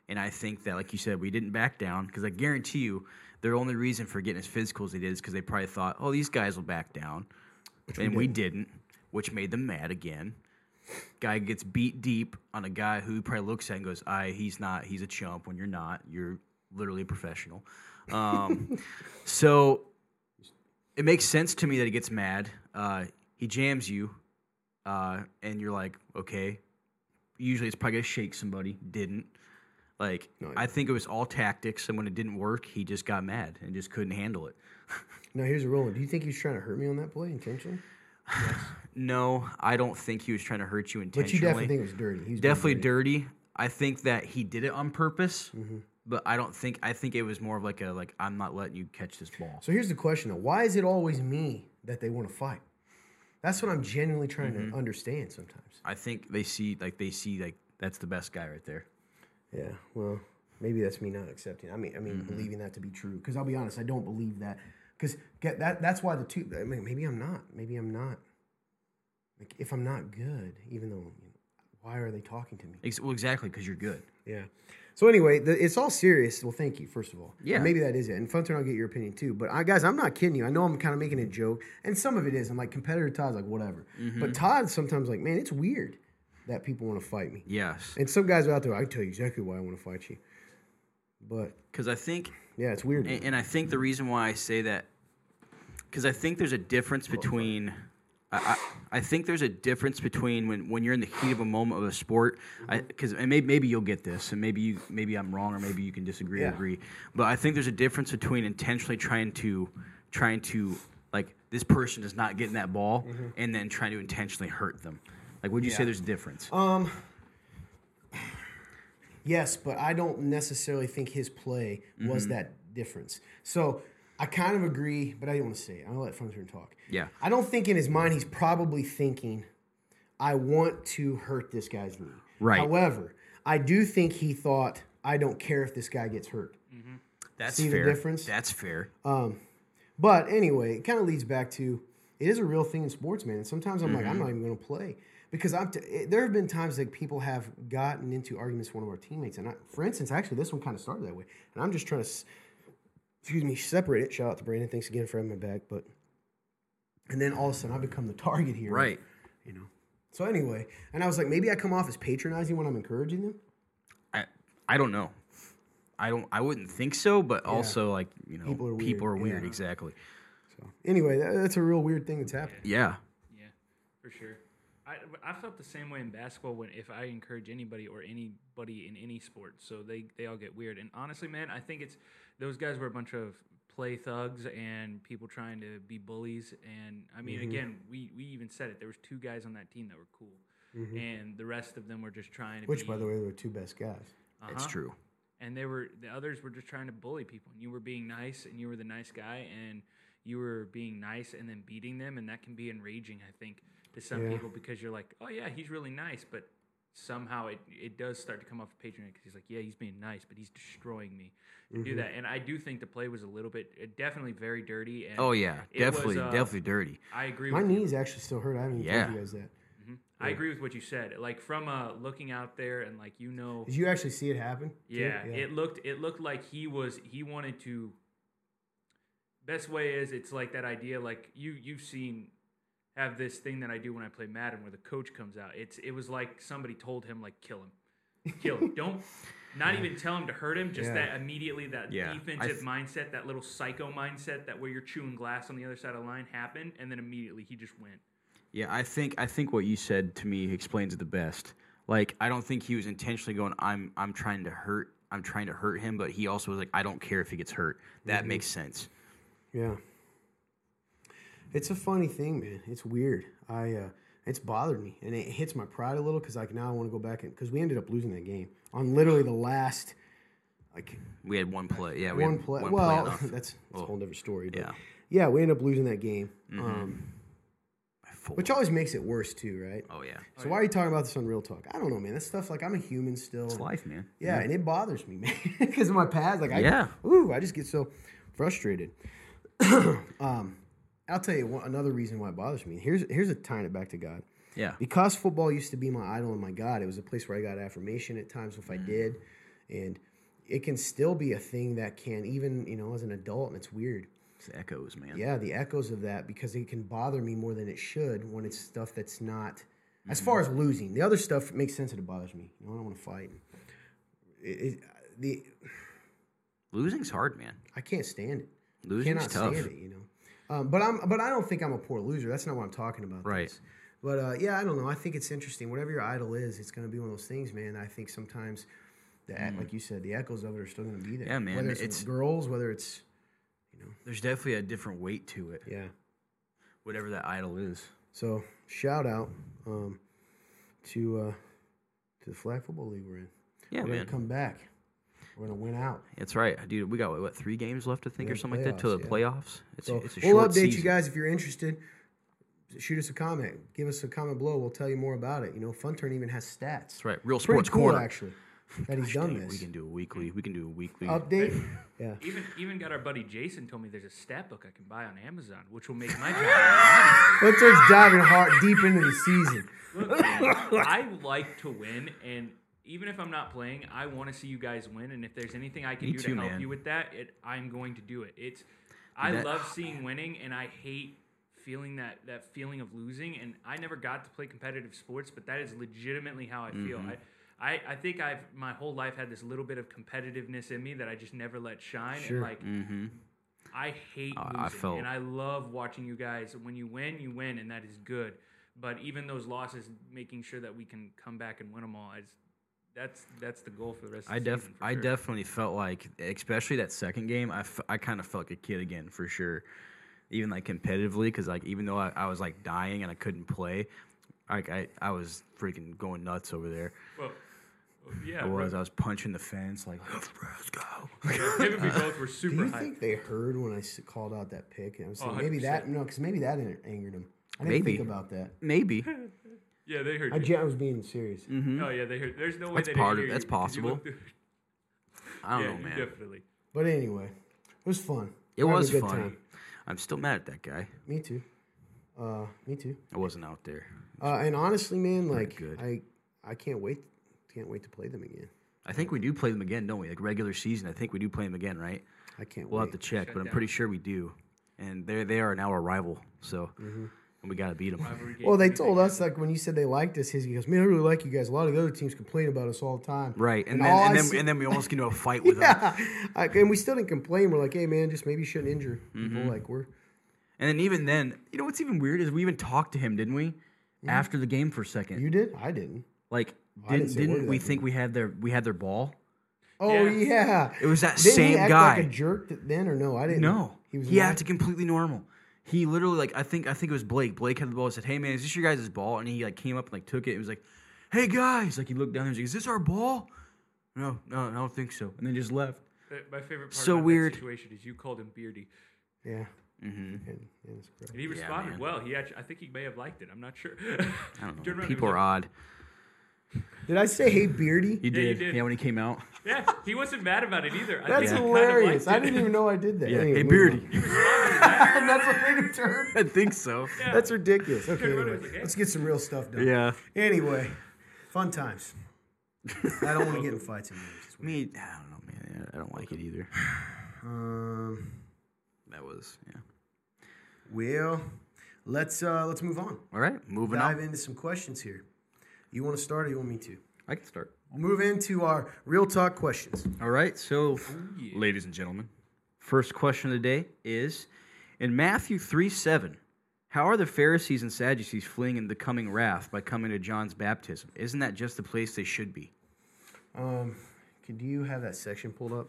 and I think that, like you said, we didn't back down because I guarantee you, their only reason for getting as physical as they did is because they probably thought, "Oh, these guys will back down," and we didn't, which made them mad again. Guy gets beat deep on a guy who probably looks at and goes, "I, he's not. He's a chump. When you're not, you're literally a professional." Um, so it makes sense to me that he gets mad. Uh, he jams you, uh, and you're like, okay. Usually it's probably gonna shake somebody. Didn't. Like No, I think it was all tactics, and when it didn't work, he just got mad and just couldn't handle it. Now here's a Roland. Do you think he was trying to hurt me on that play intentionally? No, I don't think he was trying to hurt you intentionally. But you definitely think it was dirty. He was being definitely dirty. I think that he did it on purpose, Mm-hmm. but I don't think I think it was more of like a like I'm not letting you catch this ball. So here's the question though. Why is it always me that they want to fight? That's what I'm genuinely trying Mm-hmm. to understand sometimes. I think they see like they see like that's the best guy right there. Yeah, well, maybe that's me not accepting. I mean, I mean, Mm-hmm. believing that to be true. Because I'll be honest, I don't believe that. Because get that. That's why the two. I mean, maybe I'm not. Maybe I'm not. Like, if I'm not good, even though, you know, why are they talking to me? Ex- well, exactly because you're good. Yeah. So anyway, the, it's all serious. Well, thank you first of all. Yeah. Maybe that is it. And Funturn, I'll get your opinion too. But I, guys, I'm not kidding you. I know I'm kind of making a joke, and some of it is. I'm like competitor Todd's like whatever. Mm-hmm. But Todd's sometimes like, man, it's weird that people want to fight me. Yes, And some guys are out there, I can tell you exactly why I want to fight you. But because I think yeah, it's weird. And, and I think the reason why I say that, because I think there's a difference between, I, I, think there's a difference between when, when you're in the heat of a moment of a sport, because and maybe, maybe you'll get this, and maybe you maybe I'm wrong, or maybe you can disagree or agree, but I think there's a difference between intentionally trying to, trying to like this person is not getting that ball, and then trying to intentionally hurt them. Like, would you say there's a difference? Um, yes, but I don't necessarily think his play was Mm-hmm. that difference. So I kind of agree, but I didn't want to say it. I'm gonna let Funturn talk. yeah, I don't think in his mind he's probably thinking, I want to hurt this guy's knee. Right. However, I do think he thought, I don't care if this guy gets hurt. that's see the difference? That's fair. Um, But anyway, it kind of leads back to it is a real thing in sports, man. And sometimes I'm like, I'm not even going to play because I'm. T- it- there have been times that people have gotten into arguments with one of our teammates, and I, for instance, actually, this one kind of started that way, and I'm just trying to, s- excuse me, separate it. Shout out to Brandon. Thanks again for having my back. But and then all of a sudden, I become the target here, Right. You know. So anyway, and I was like, maybe I come off as patronizing when I'm encouraging them. I I don't know. I don't. I wouldn't think so, but also like you know, People people are are weird, weird. yeah. Exactly. So anyway, that, that's a real weird thing that's happening. Yeah. Yeah, for sure. I, I felt the same way in basketball when if I encourage anybody or anybody in any sport, so they, they all get weird. And honestly, man, I think it's those guys were a bunch of play thugs and people trying to be bullies. And I mean, again, we, we even said it. There was two guys on that team that were cool, and the rest of them were just trying to. Which, be, by the way, were two best guys. It's Uh-huh. true. and they were the others were just trying to bully people and you were being nice and you were the nice guy and you were being nice and then beating them and that can be enraging i think to some Yeah. people because you're like oh yeah he's really nice but somehow it, it does start to come off patronage because he's like yeah he's being nice but he's destroying me to Mm-hmm. do that and i do think the play was a little bit uh, definitely very dirty and Oh yeah, it was, definitely, uh, definitely dirty. i agree My with you. knees actually still hurt. I haven't Yeah. told you guys that. i agree with what you said like from uh looking out there and like you know Did you actually see it happen? too? Yeah, it looked it looked like he was he wanted to. Best way is it's like that idea like you you've seen have this thing that I do when I play Madden where the coach comes out. It's it was like somebody told him like kill him, kill him. Don't not even tell him to hurt him. Just Yeah. that immediately that Yeah, defensive th- mindset, that little psycho mindset, that where you're chewing glass on the other side of the line happened, and then immediately he just went. Yeah, I think I think what you said to me explains it the best. Like I don't think he was intentionally going. I'm I'm trying to hurt. I'm trying to hurt him, but he also was like, I don't care if he gets hurt. That Mm-hmm. makes sense. Yeah. It's a funny thing, man. It's weird. I uh, it's bothered me, and it hits my pride a little because like now I want to go back and because we ended up losing that game on literally the last like We had one play. Yeah, we one had play. One well, play that's, that's a whole different story. But yeah. yeah, we ended up losing that game, Mm-hmm. um, which always makes it worse too, right? oh yeah, So why are you talking about this on Real Talk? I don't know, man. That stuff like I'm a human still. it's life, man. Yeah, and it bothers me, man, because of my past. Like, I, Yeah. ooh, I just get so frustrated. um, I'll tell you one, another reason why it bothers me. Here's here's a tying it back to God. Yeah. because football used to be my idol and my god. It was a place where I got affirmation at times if I Mm. did, and it can still be a thing that can even you know as an adult, and it's weird. It's the echoes, man. Yeah, the echoes of that because it can bother me more than it should when it's stuff that's not. As Mm-hmm. far as losing, the other stuff makes sense that it bothers me. You know, I don't want to fight. It, it, the Losing's hard, man. I can't stand it. Losing's Cannot tough. stand it. You know, um, but I'm but I don't think I'm a poor loser. That's not what I'm talking about. Right. this. But uh, yeah, I don't know. I think it's interesting. Whatever your idol is, it's going to be one of those things, man. I think sometimes, the e like you said, the echoes of it are still going to be there. Mm. Yeah, man, Whether it's, it's- girls, whether it's you know, There's definitely a different weight to it, yeah. whatever that idol is. So shout out um, to uh, to the flag football league we're in. Yeah, we're man. gonna come back. We're gonna win out. That's right, dude. We got what three games left, I think, Yeah, or something like that, till the playoffs, playoffs. It's, So it's a we'll short update you guys if you're interested. Shoot us a comment. Give us a comment below. We'll tell you more about it. You know, Fun Turn even has stats. That's right. Real It's sports cool corner. actually that he's Gosh done dang, this. We can do a weekly. We can do a weekly. Update. Yeah. Even even got our buddy Jason told me there's a stat book I can buy on Amazon, which will make my job. Fun Turn's diving hard deep into the season. Look, man, I like to win, and even if I'm not playing, I want to see you guys win. And if there's anything I can Me do too, to help man. you with that, it, I'm going to do it. It's I That- love seeing winning, and I hate feeling that that feeling of losing. And I never got to play competitive sports, but that is legitimately how I feel. Mm-hmm. I. I, I think I've my whole life had this little bit of competitiveness in me that I just never let shine. Sure. And like mm-hmm. I hate losing, I felt- and I love watching you guys. When you win, you win, and that is good. But even those losses, making sure that we can come back and win them all, is that's that's the goal for the rest. of I the def season, I sure. definitely felt like, especially that second game, I, f- I kind of felt like a kid again for sure. Even like competitively, because like even though I, I was like dying and I couldn't play, like I, I was freaking going nuts over there. Well, yeah, I was right. I was punching the fence like let's go. Him and me both were Do you high. think they heard when I called out that pick? I was Oh, maybe that 100%. no, because maybe that angered him. I didn't Maybe. think about that. Maybe. Yeah, they heard. I, you. gen- I was being serious. Mm-hmm. Oh yeah, they heard. There's no way That's they part didn't of- hear that's you 'cause you possible. looked- I don't yeah, know, man. definitely. But anyway, it was fun. It We're having was a good fun. time. I'm still mad at that guy. Me too. Uh, me too. I wasn't out there. Uh, and honestly, man, like good. I, I can't wait, can't wait to play them again. I think we do play them again, don't we? Like regular season. I think we do play them again, right? I can't We'll wait. have to check, Shut but I'm pretty sure we do. And they they are now our rival, so Mm-hmm. And we got to beat them. Well, they told us like when you said they liked us, his he goes, "Man, I really like you guys. A lot of the other teams complain about us all the time." Right, and, And then and then, see- and then we almost get into a fight with them. Yeah, I, and we still didn't complain. We're like, "Hey, man, just maybe you shouldn't injure Mm-hmm. people." Like we're And then even then, you know what's even weird is we even talked to him, didn't we? After the game for a second. you did, I didn't. like I didn't didn't say a word didn't we that think we had their we had their ball? Oh Yeah. yeah, It was that Didn't same he act guy. like a jerk then, or no? I didn't. No, he was. he not? acted completely normal. He literally like I think I think it was Blake. Blake had the ball. and Said, "Hey man, is this your guys' ball?" And he like came up and like took it. and was like, "Hey guys!" Like he looked down there. and was like, "Is this our ball?" No, no, I don't think so. And then just left. My favorite part So about weird. that situation is you called him Beardy, Yeah, Mm-hmm. and, yeah, that's correct. and he responded man. well. He actually, I think he may have liked it. I'm not sure. I don't know. People are was odd. Did I say hey beardy? He Yeah, you did. did. Yeah, when he came out. yeah, he wasn't mad about it either. I That's think he kind of hilarious. liked I it. didn't even know I did that. Yeah, Anyway, hey, moving Beardy. on. He responded to that. And that's what made him turn. I think so. Yeah. That's ridiculous. Okay, Turned around and anyway, was like, hey. let's get some real stuff done. Yeah. Anyway, fun times. I don't want to get in fights anymore. Just. Me, I don't know, man. I don't like it either. Um, That was yeah. well, let's uh, let's move on. All right, moving Dive on. into some questions here. You want to start, or you want me to? I can start. Move into our real talk questions. All right, so, yeah. ladies and gentlemen, first question of the day is in Matthew 3 7, how are the Pharisees and Sadducees fleeing in the coming wrath by coming to John's baptism? Isn't that just the place they should be? Um, could you have that section pulled up?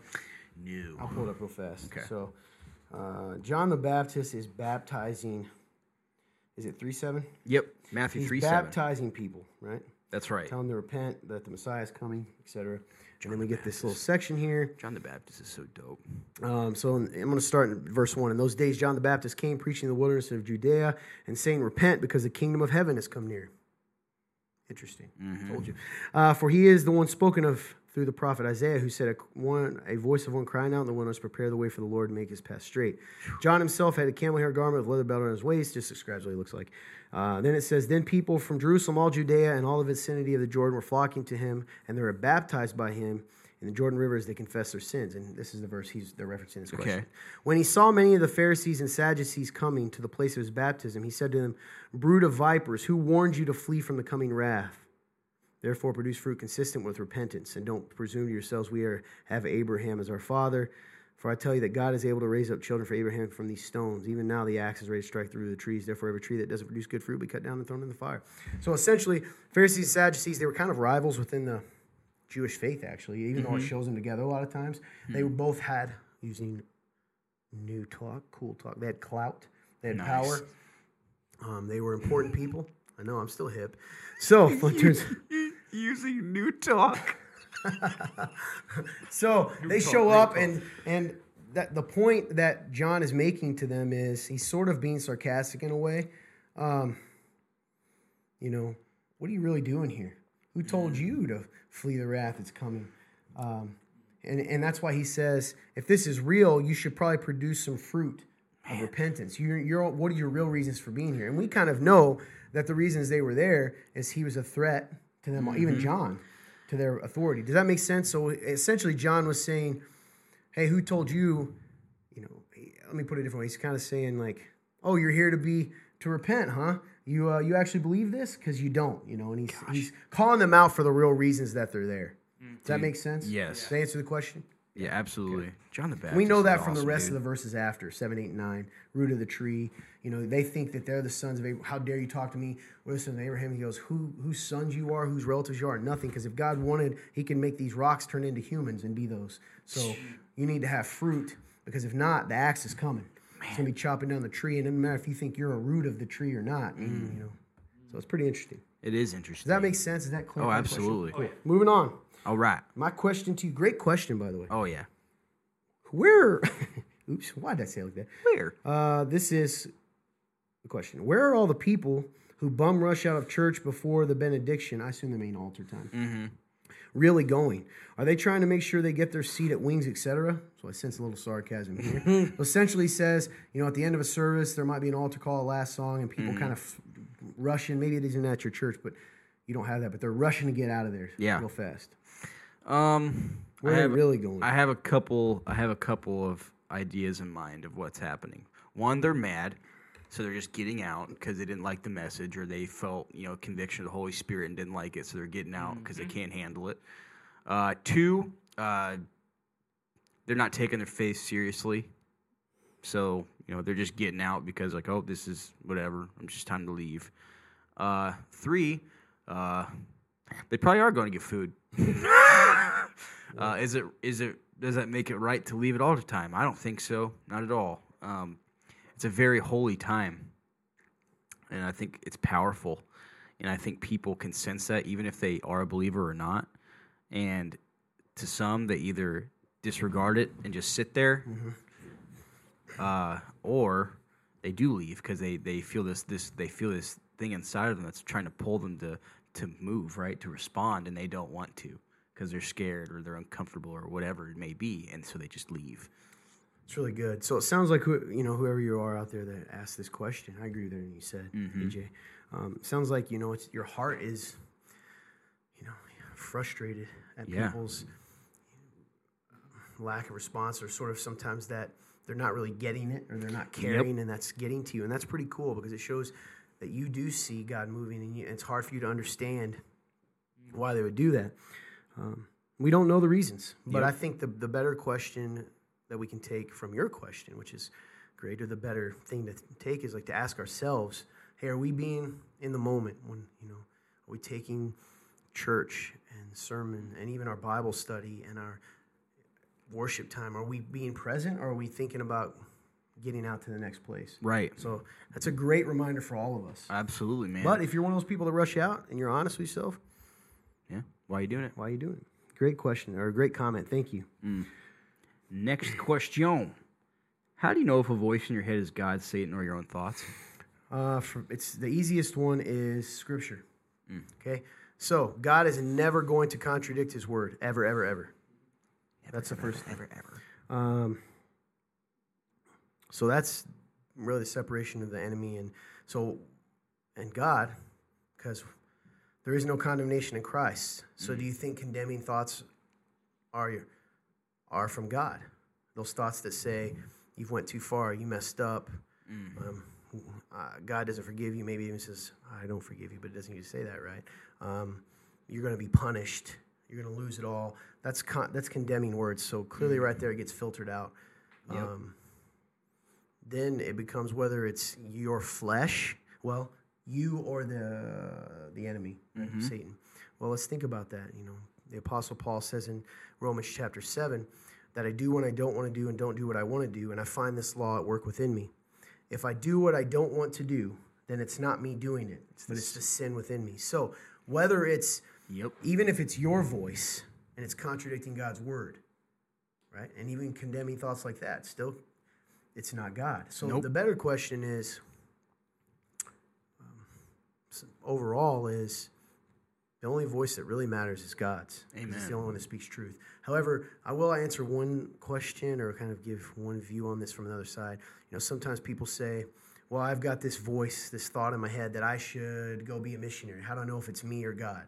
No. I'll pull it up real fast. Okay. So, uh, John the Baptist is baptizing. Is it three seven? Yep, Matthew He's 3 7. baptizing people, right? That's right. Tell them to repent, that the Messiah is coming, etc. And then we get this little section here. John the Baptist is so dope. Um, so I'm going to start in verse 1. In those days, John the Baptist came preaching in the wilderness of Judea and saying, Repent because the kingdom of heaven has come near. Interesting. Told you. Uh, for he is the one spoken of through the prophet Isaiah, who said, a, one, a voice of one crying out, in the wilderness, prepare the way for the Lord and make his path straight. John himself had a camel hair garment with leather belt on his waist, just describes what he looks like. Uh, then it says, Then people from Jerusalem, all Judea, and all the vicinity of the Jordan were flocking to him, and they were baptized by him in the Jordan River as they confessed their sins. And this is the verse he's they're referencing this question. Okay. When he saw many of the Pharisees and Sadducees coming to the place of his baptism, he said to them, Brood of vipers, who warned you to flee from the coming wrath? Therefore, produce fruit consistent with repentance, and don't presume to yourselves we are, have Abraham as our father. For I tell you that God is able to raise up children for Abraham from these stones. Even now, the axe is ready to strike through the trees. Therefore, every tree that doesn't produce good fruit will be cut down and thrown in the fire. So, essentially, Pharisees and Sadducees, they were kind of rivals within the Jewish faith, actually, even though it shows them together a lot of times. They both had, using new talk, cool talk, they had clout, they had Nice. power. Um, they were important people. I know, I'm still hip. So, Using new talk. so they show up, and and that the point that John is making to them is he's sort of being sarcastic in a way. Um, you know, what are you really doing here? Who told you to flee the wrath that's coming? Um, and and that's why he says, if this is real, you should probably produce some fruit of repentance. You're, you're, what are your real reasons for being here? And we kind of know that the reasons they were there is he was a threat to them, even John, to their authority. Does that make sense? So essentially, John was saying, "Hey, who told you?" You know, let me put it a different way. He's kind of saying like, "Oh, you're here to be to repent, huh? You uh, you actually believe this because you don't, you know." And he's he's calling them out for the real reasons that they're there. Does that make sense? yes. Does that answer the question? Yeah, absolutely. John the Baptist. We know that from the rest dude. of the verses after seven, eight, nine. Root of the tree. You know, they think that they're the sons of Abraham. How dare you talk to me? We're the sons of Abraham. He goes, Who whose sons you are, whose relatives you are? Nothing. Because if God wanted, He can make these rocks turn into humans and be those. So you need to have fruit. Because if not, the axe is coming. It's gonna be chopping down the tree, and it doesn't matter if you think you're a root of the tree or not. meaning, You mm. know. So it's pretty interesting. It is interesting. Does that make sense? Is that clear? Oh, my question? absolutely. Moving on. All right. My question to you. Great question, by the way. Oh yeah. Where? Oops. Why did I say it like that? Where? Uh, this is the question. Where are all the people who bum rush out of church before the benediction? I assume they mean altar time. Mm-hmm. Really going? Are they trying to make sure they get their seat at wings, etc.? So I sense a little sarcasm here. essentially says, you know, at the end of a service, there might be an altar call, a last song, and people kind of rushing. Maybe it isn't at your church, but you don't have that. But they're rushing to get out of there Yeah. real fast. Um, Where I are have, really going? I have a couple. I have a couple of ideas in mind of what's happening. One, they're mad, so they're just getting out because they didn't like the message, or they felt you know conviction of the Holy Spirit and didn't like it, so they're getting out because they can't handle it. Uh, two, uh, they're not taking their faith seriously, so you know they're just getting out because like, oh, this is whatever. I'm just time to leave. Uh, three, uh, they probably are going to get food. uh, is it is it does that make it right to leave it all the time? I don't think so. Not at all. Um, it's a very holy time, and I think it's powerful, and I think people can sense that even if they are a believer or not. And to some, they either disregard it and just sit there, uh, or they do leave because they, they feel this this they feel this thing inside of them that's trying to pull them to to move right to respond and they don't want to because they're scared or they're uncomfortable or whatever it may be and so they just leave It's really good. So it sounds like who, you know whoever you are out there that asked this question. I agree with everything you said, AJ. Um, sounds like you know it's your heart is, you know, frustrated at Yeah. people's lack of response, or sort of sometimes that they're not really getting it or they're not caring, and that's getting to you, and that's pretty cool because it shows that you do see God moving, and you, it's hard for you to understand why they would do that. Um, we don't know the reasons, but I think the the better question that we can take from your question, which is great, or the better thing to take is like to ask ourselves, hey, are we being in the moment when, you know, are we taking church and sermon and even our Bible study and our worship time, are we being present or are we thinking about getting out to the next place? right So that's a great reminder for all of us. absolutely man But if you're one of those people that rush out and you're honest with yourself, why are you doing it why are you doing it? Great question or a great comment. Thank you. next question how do you know if a voice in your head is god satan or your own thoughts Uh, for, it's the easiest one is scripture. Okay, So God is never going to contradict His word, ever, ever, ever. That's the first thing. Ever, ever. Um, so that's really the separation of the enemy and so and God, because there is no condemnation in Christ. So do you think condemning thoughts are your, are from God? Those thoughts that say you've went too far, you messed up, um, uh, God doesn't forgive you. Maybe even says I don't forgive you, but it doesn't need to say that, right? Um, you're going to be punished. You're going to lose it all. That's con- that's condemning words. So clearly, right there, it gets filtered out. Um, then it becomes whether it's your flesh, well, you or the the enemy, right, Satan. Well, let's think about that. You know, the Apostle Paul says in Romans chapter seven that I do what I don't want to do and don't do what I want to do, and I find this law at work within me. If I do what I don't want to do, then it's not me doing it, but it's the sin within me. So whether it's Yep. even if it's your voice and it's contradicting God's word, right? And even condemning thoughts like that, still, it's not God. So Nope. the better question is, overall, is the only voice that really matters is God's. 'cause It's Amen. the only one that speaks truth. However, I will answer one question or kind of give one view on this from another side. You know, sometimes people say, well, I've got this voice, this thought in my head that I should go be a missionary. How do I know if it's me or God?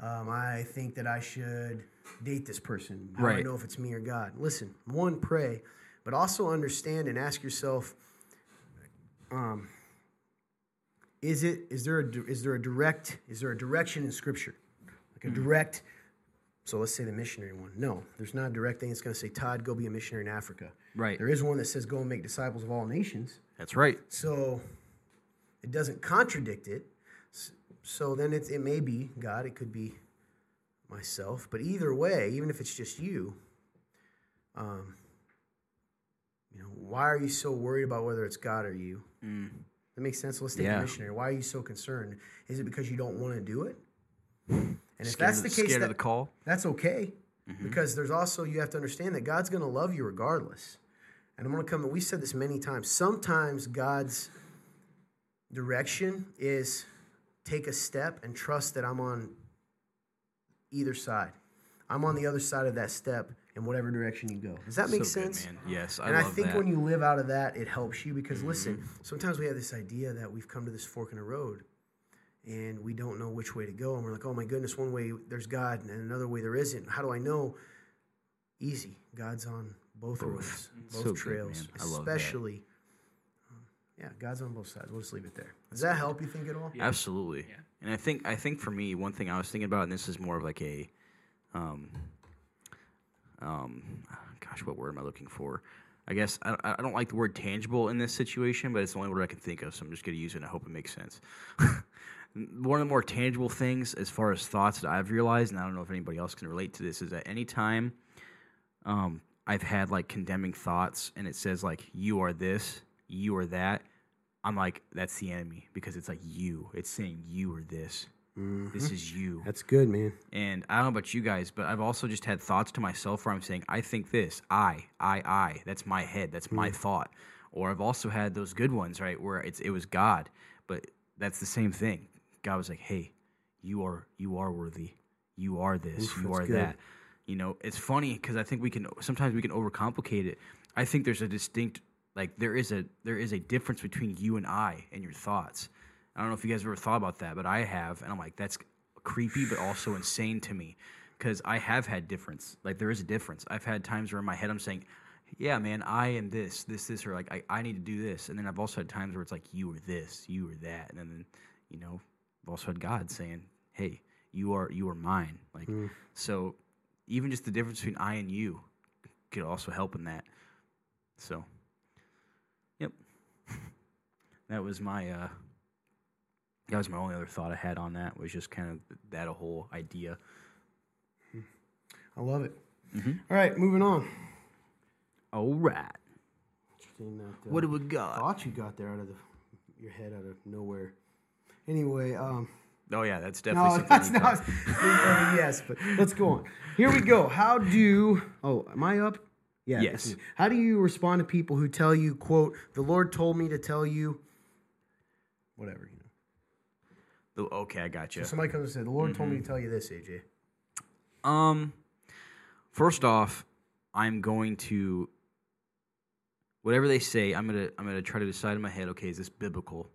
Um, I think that I should date this person. How do I know if it's me or God? Listen, one, pray, but also understand and ask yourself, um, is it is there a is there a direct is there a direction in Scripture, like a direct? So let's say the missionary one. No, there's not a direct thing that's going to say, Todd, go be a missionary in Africa. Right. There is one that says, go and make disciples of all nations. That's right. So it doesn't contradict it. So then it, it may be God, it could be myself. But either way, even if it's just you, um, you know, why are you so worried about whether it's God or you? That makes sense. Let's take Yeah. a missionary. Why are you so concerned? Is it because you don't want to do it? And if Scared that's the case, scared that, of the call. that's okay. Mm-hmm. Because there's also you have to understand that God's going to love you regardless. And I'm going to come. We said this many times. Sometimes God's direction is take a step and trust that I'm on either side. I'm on the other side of that step in whatever direction you go. Does that make So good, sense? man. Yes, I and I think that. Mm-hmm. when you live out of that, it helps you because listen, sometimes we have this idea that we've come to this fork in the road and we don't know which way to go. And we're like, oh my goodness, one way there's God and another way there isn't. How do I know? Easy. God's on both, roads, both So good, trails, man. I love that. especially. um, yeah, God's on both sides. We'll just leave it there. Does that help you think at all? Absolutely. Yeah. And I think I think for me, one thing I was thinking about, and this is more of like a, um, um, gosh, what word am I looking for? I guess I, I don't like the word tangible in this situation, but it's the only word I can think of, so I'm just going to use it. and I hope it makes sense. One of the more tangible things, as far as thoughts that I've realized, and I don't know if anybody else can relate to this, is that anytime um, I've had like condemning thoughts, and it says like you are this, you are that, I'm like that's the enemy because it's like you. It's saying you are this. This mm-hmm. is you. That's good, man. And I don't know about you guys, but I've also just had thoughts to myself where I'm saying, I think this, I, I, I. That's my head. That's my mm. thought. Or I've also had those good ones, right, where it's it was God, but that's the same thing. God was like, Hey, you are you are worthy. You are this. Oof, you are good. that. You know, it's funny because I think we can sometimes we can overcomplicate it. I think there's a distinct like there is a there is a difference between you and I and your thoughts. I don't know if you guys ever thought about that, but I have, and I'm like, that's creepy, but also insane to me, because I have had difference. Like there is a difference. I've had times where in my head I'm saying, yeah, man, I am this, this, this, or like I, I need to do this, and then I've also had times where it's like you are this, you are that, and then you know, I've also had God saying, hey, you are you are mine. Like so, even just the difference between I and you could also help in that. So, yep, that was my uh, that was my only other thought I had on that was just kind of that whole idea. I love it. Mm-hmm. All right, moving on. All right, Interesting that, uh, what do we got? thought you got there out of the, your head out of nowhere. Anyway, um, Oh yeah, that's definitely no, something. that's not. thought- I mean, yes, but let's go on. Here we go. How do? Oh, am I up? Yeah. Yes. How do you respond to people who tell you, "quote The Lord told me to tell you," whatever? The, okay, I got you. So somebody comes and says, "The Lord told me to tell you this, AJ." Um, first off, I'm going to whatever they say. I'm gonna I'm gonna try to decide in my head. Okay, is this biblical?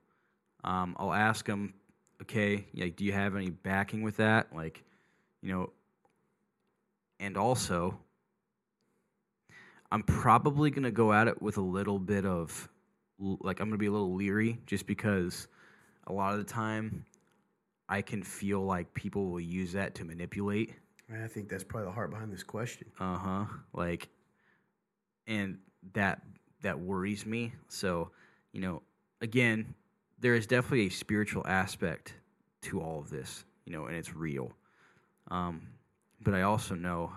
Um, I'll ask them. Okay, like, do you have any backing with that? Like, you know, and also, I'm probably gonna go at it with a little bit of like I'm gonna be a little leery, just because a lot of the time I can feel like people will use that to manipulate. I think that's probably the heart behind this question. Uh huh. Like, and that that worries me. So, you know, again, there is definitely a spiritual aspect to all of this, you know, and it's real. Um, but I also know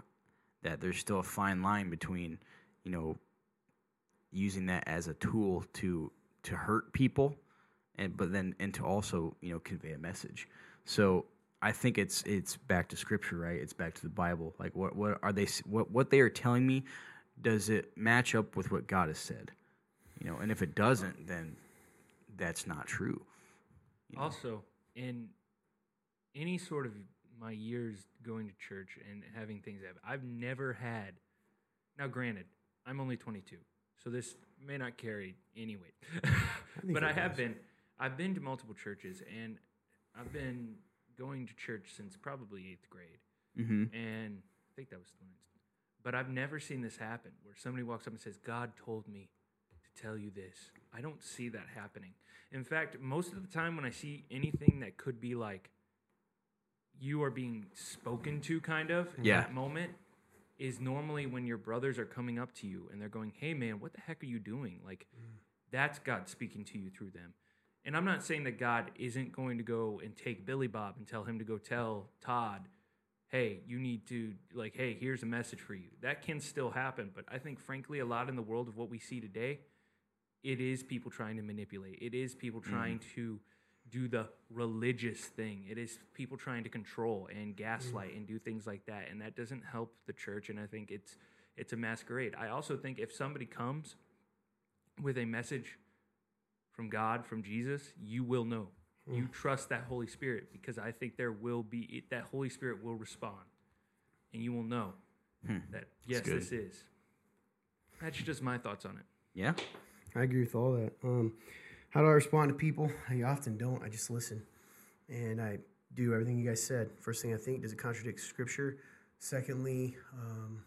that there's still a fine line between, you know, using that as a tool to to hurt people, and but then and to also you know convey a message. So I think it's it's back to scripture, right? It's back to the Bible. Like what what are they what what they are telling me? Does it match up with what God has said? You know, and if it doesn't, then that's not true. you know? Also, in any sort of my years going to church and having things happen, I've never had. Now, granted, I'm only 22, so this may not carry any weight, but I have does. been. I've been to multiple churches, and I've been going to church since probably eighth grade, Mhm. and I think that was the one. But I've never seen this happen where somebody walks up and says, "God told me to tell you this." I don't see that happening. In fact, most of the time when I see anything that could be like you are being spoken to, kind of in Yeah. that moment, is normally when your brothers are coming up to you and they're going, "Hey, man, what the heck are you doing?" Like, that's God speaking to you through them. And I'm not saying that God isn't going to go and take Billy Bob and tell him to go tell Todd, hey, you need to, like, hey, here's a message for you. That can still happen. But I think, frankly, a lot in the world of what we see today, it is people trying to manipulate. It is people mm-hmm. trying to do the religious thing. It is people trying to control and gaslight mm. and do things like that. And that doesn't help the church. And I think it's it's a masquerade. I also think if somebody comes with a message from God, from Jesus, you will know. You trust that Holy Spirit because I think there will be it, that Holy Spirit will respond, and you will know that yes, this is. That's just my thoughts on it. Yeah. I agree with all that. Um, how do I respond to people? I often don't. I just listen, and I do everything you guys said. First thing I think: does it contradict Scripture? Secondly, um,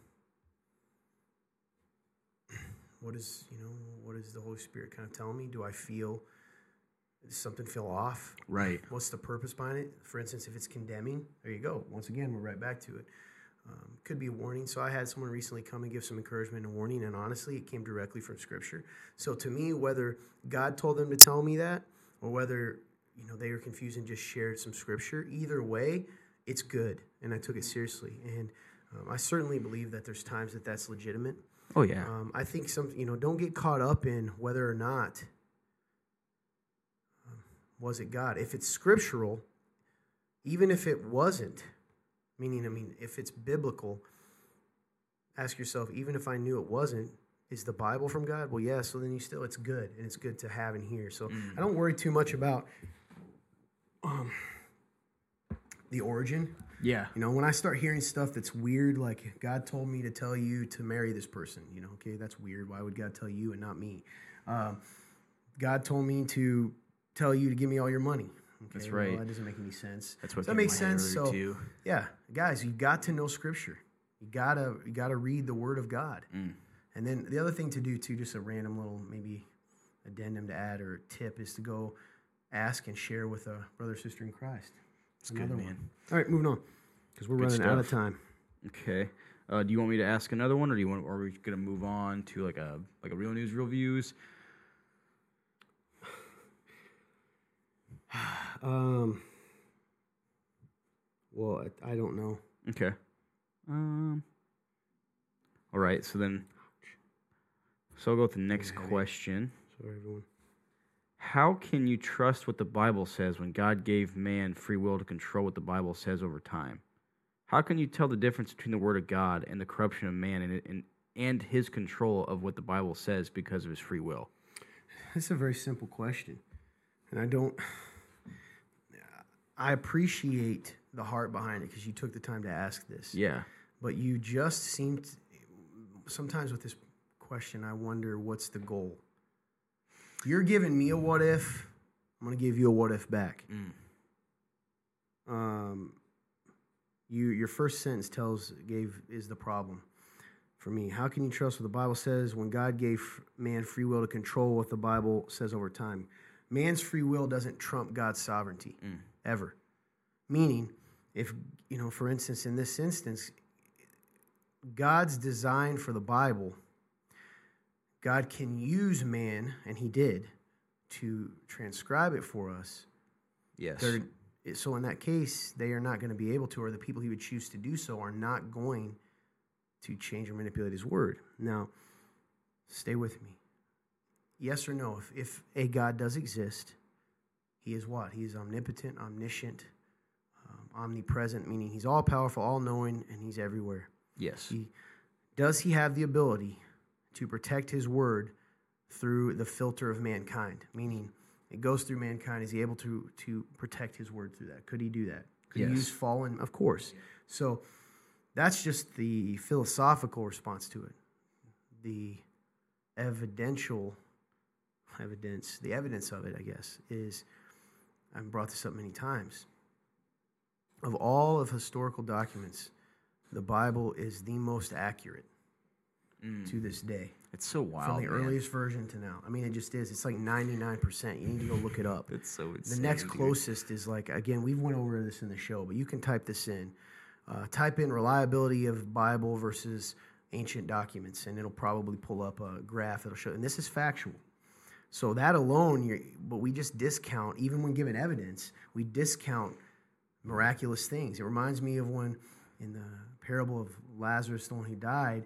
what is you know what is the Holy Spirit kind of telling me? Do I feel does something feel off? Right. What's the purpose behind it? For instance, if it's condemning, there you go. Once again, we're right back to it. Um, could be a warning. So I had someone recently come and give some encouragement and warning, and honestly, it came directly from Scripture. So to me, whether God told them to tell me that, or whether you know they were confused and just shared some Scripture, either way, it's good, and I took it seriously. And um, I certainly believe that there's times that that's legitimate. Oh yeah. Um, I think some, you know, don't get caught up in whether or not um, was it God. If it's scriptural, even if it wasn't, meaning, I mean, if it's biblical, ask yourself, even if I knew it wasn't, is the Bible from God? Well, yeah. So then you still, it's good, and it's good to have and hear. So I don't worry too much about um, the origin. Yeah. You know, when I start hearing stuff that's weird, like God told me to tell you to marry this person, you know, okay, that's weird. Why would God tell you and not me? Um, God told me to tell you to give me all your money. Okay, That's well, right. that doesn't make any sense. That's what that makes to my head sense. So, too. yeah, guys, you got to know Scripture. You gotta you gotta read the Word of God. Mm. And then the other thing to do too, just a random little maybe addendum to add or tip is to go ask and share with a brother or sister in Christ. It's good, man. All right, moving on because we're Good running out of stuff. time. Okay. Uh, do you want me to ask another one, or do you want? Or are we gonna move on to like a like a real news, real views? Um. Well, I, I don't know. Okay. Um. All right. So then. So I'll go with the next question. Sorry, everyone. How can you trust what the Bible says when God gave man free will to control what the Bible says over time? How can you tell the difference between the Word of God and the corruption of man and, and, and his control of what the Bible says because of his free will? It's a very simple question, and I don't. I appreciate the heart behind it because you took the time to ask this. Yeah. But you just seem to, sometimes with this question, I wonder what's the goal. You're giving me a what if. I'm gonna give you a what if back. Mm. Um, you your first sentence tells gave is the problem for me. How can you trust what the Bible says when God gave man free will to control what the Bible says over time? Man's free will doesn't trump God's sovereignty ever. Meaning, if you know, for instance, in this instance, God's design for the Bible, God can use man, and He did, to transcribe it for us. Yes. They're, so in that case, they are not going to be able to, or the people He would choose to do so are not going to change or manipulate His word. Now, stay with me. Yes or no? If, if a God does exist, He is what? He is omnipotent, omniscient, um, omnipresent, meaning He's all powerful, all knowing, and He's everywhere. yes. He, does he have the ability to protect his word through the filter of mankind? Meaning, it goes through mankind. Is he able to to protect his word through that? Could he do that? Could Yes. he use fallen? Of course. So that's just the philosophical response to it. The evidential evidence, the evidence of it, I guess, is I've brought this up many times. Of all of historical documents, the Bible is the most accurate to this day. It's so wild. From the man. earliest version to now. I mean, it just is. It's like 99%. You need to go look it up. It's so The insane, next dude. closest is like, again, we've went over this in the show, but you can type this in. Uh, type in reliability of Bible versus ancient documents, and it'll probably pull up a graph that'll show. And this is factual. So that alone, you're, but we just discount, even when given evidence, we discount miraculous things. It reminds me of when in the parable of Lazarus, the one who died,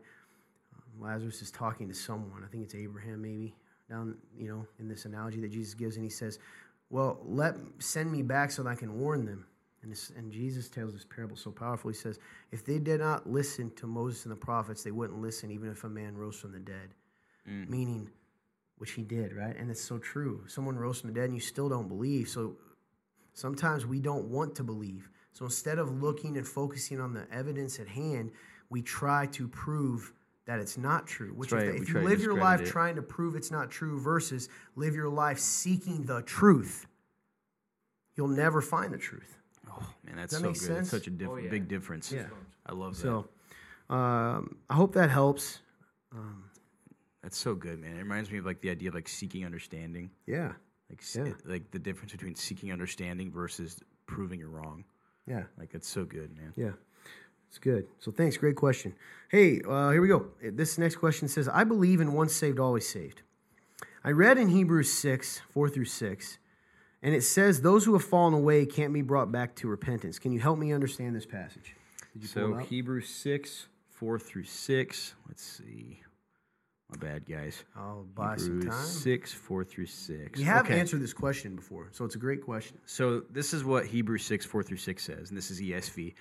Lazarus is talking to someone. I think it's Abraham, maybe down, you know, in this analogy that Jesus gives, and he says, "Well, let send me back so that I can warn them." And, this, and Jesus tells this parable so powerful. He says, "If they did not listen to Moses and the prophets, they wouldn't listen even if a man rose from the dead." Mm. Meaning, which he did, right? And it's so true. Someone rose from the dead, and you still don't believe. So sometimes we don't want to believe. So instead of looking and focusing on the evidence at hand, we try to prove that it's not true. Which That's if, right. if you live your life it. trying to prove it's not true versus live your life seeking the truth, you'll never find the truth. Oh man, that's that so good. sense? It's such a diff- Oh, yeah. big difference. Yeah. I love that. So um, I hope that helps. Um, That's so good, man. It reminds me of like the idea of like seeking understanding, yeah, like s- Yeah. like the difference between seeking understanding versus proving you're wrong. yeah. Like that's so good, man. Yeah, it's good. So thanks. Great question. Hey, uh, here we go. This next question says, "I believe in once saved, always saved." I read in Hebrews six four through six, and it says those who have fallen away can't be brought back to repentance. Can you help me understand this passage? Did you pull So? Hebrews six four through six. Let's see. My bad, guys. I'll buy some time. six four through six. We have Okay. answered this question before, so it's a great question. So this is what Hebrews 6, 4 through 6 says, and this is ESV.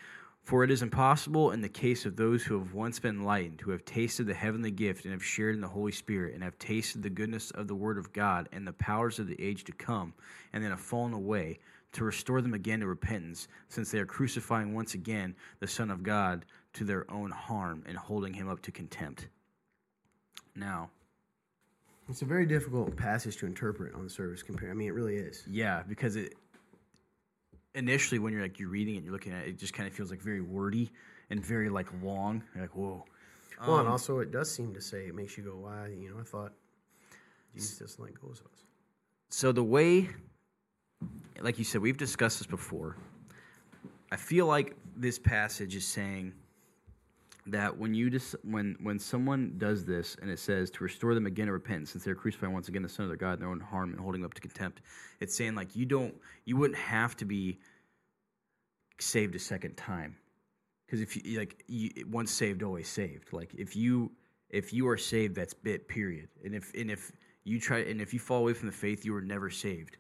For it is impossible in the case of those who have once been enlightened, who have tasted the heavenly gift and have shared in the Holy Spirit, and have tasted the goodness of the Word of God and the powers of the age to come, and then have fallen away, to restore them again to repentance, since they are crucifying once again the Son of God to their own harm and holding him up to contempt. Now, It's a very difficult passage to interpret on the service compare. I mean, it really is. Yeah, because it initially when you're like you're reading it, and you're looking at it, it just kind of feels like very wordy and very like long. You're like, whoa. Well, Um, and also it does seem to say it makes you go, "Why?" You know, I thought Jesus doesn't let go of us. So the way, like you said, we've discussed this before. I feel like this passage is saying that when you just when when someone does this and it says to restore them again to repentance since they're crucifying once again the son of their god in their own harm and holding up to contempt it's saying like you don't you wouldn't have to be saved a second time. Because if you like you, once saved always saved. Like if you if you are saved that's bit period. And if and if you try and if you fall away from the faith you were never saved.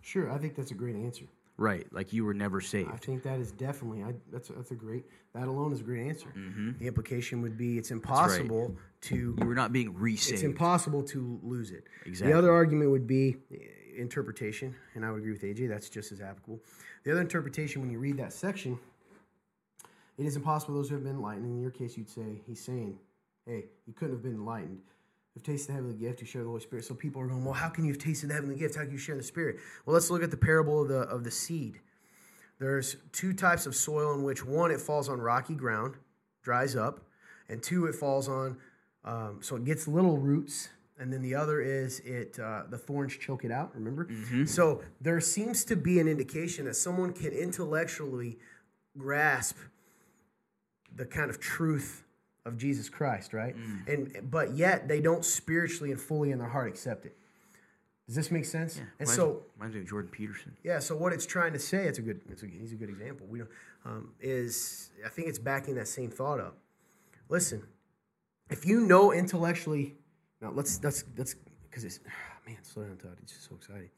Sure, I think that's a great answer. Right like you were never saved. I think that is definitely I, that's that's a great that alone is a great answer. Mm-hmm. The implication would be it's impossible to you were not being resaved. it's impossible to lose it. Exactly. The other argument would be eh, interpretation, and I would agree with AJ. That's just as applicable. The other interpretation, when you read that section, it is impossible those who have been enlightened. In your case, you'd say, he's saying, hey, you couldn't have been enlightened. You've tasted the heavenly gift, you share the Holy Spirit. So people are going, well, how can you have tasted the heavenly gift? How can you share the Spirit? Well, let's look at the parable of the, of the seed. There's two types of soil in which one, it falls on rocky ground, dries up, and two, it falls on, um, so it gets little roots, and then the other is it uh, the thorns choke it out. Remember, so there seems to be an indication that someone can intellectually grasp the kind of truth of Jesus Christ, right? And but yet they don't spiritually and fully in their heart accept it. Does this make sense? and Reminds- so reminds me of Jordan Peterson. yeah, so what it's trying to say, it's a good, it's a, he's a good example. We don't, um, is I think it's backing that same thought up. Listen, if you know intellectually, now let's let's let's because it's man, slow down, Todd. It's just so exciting.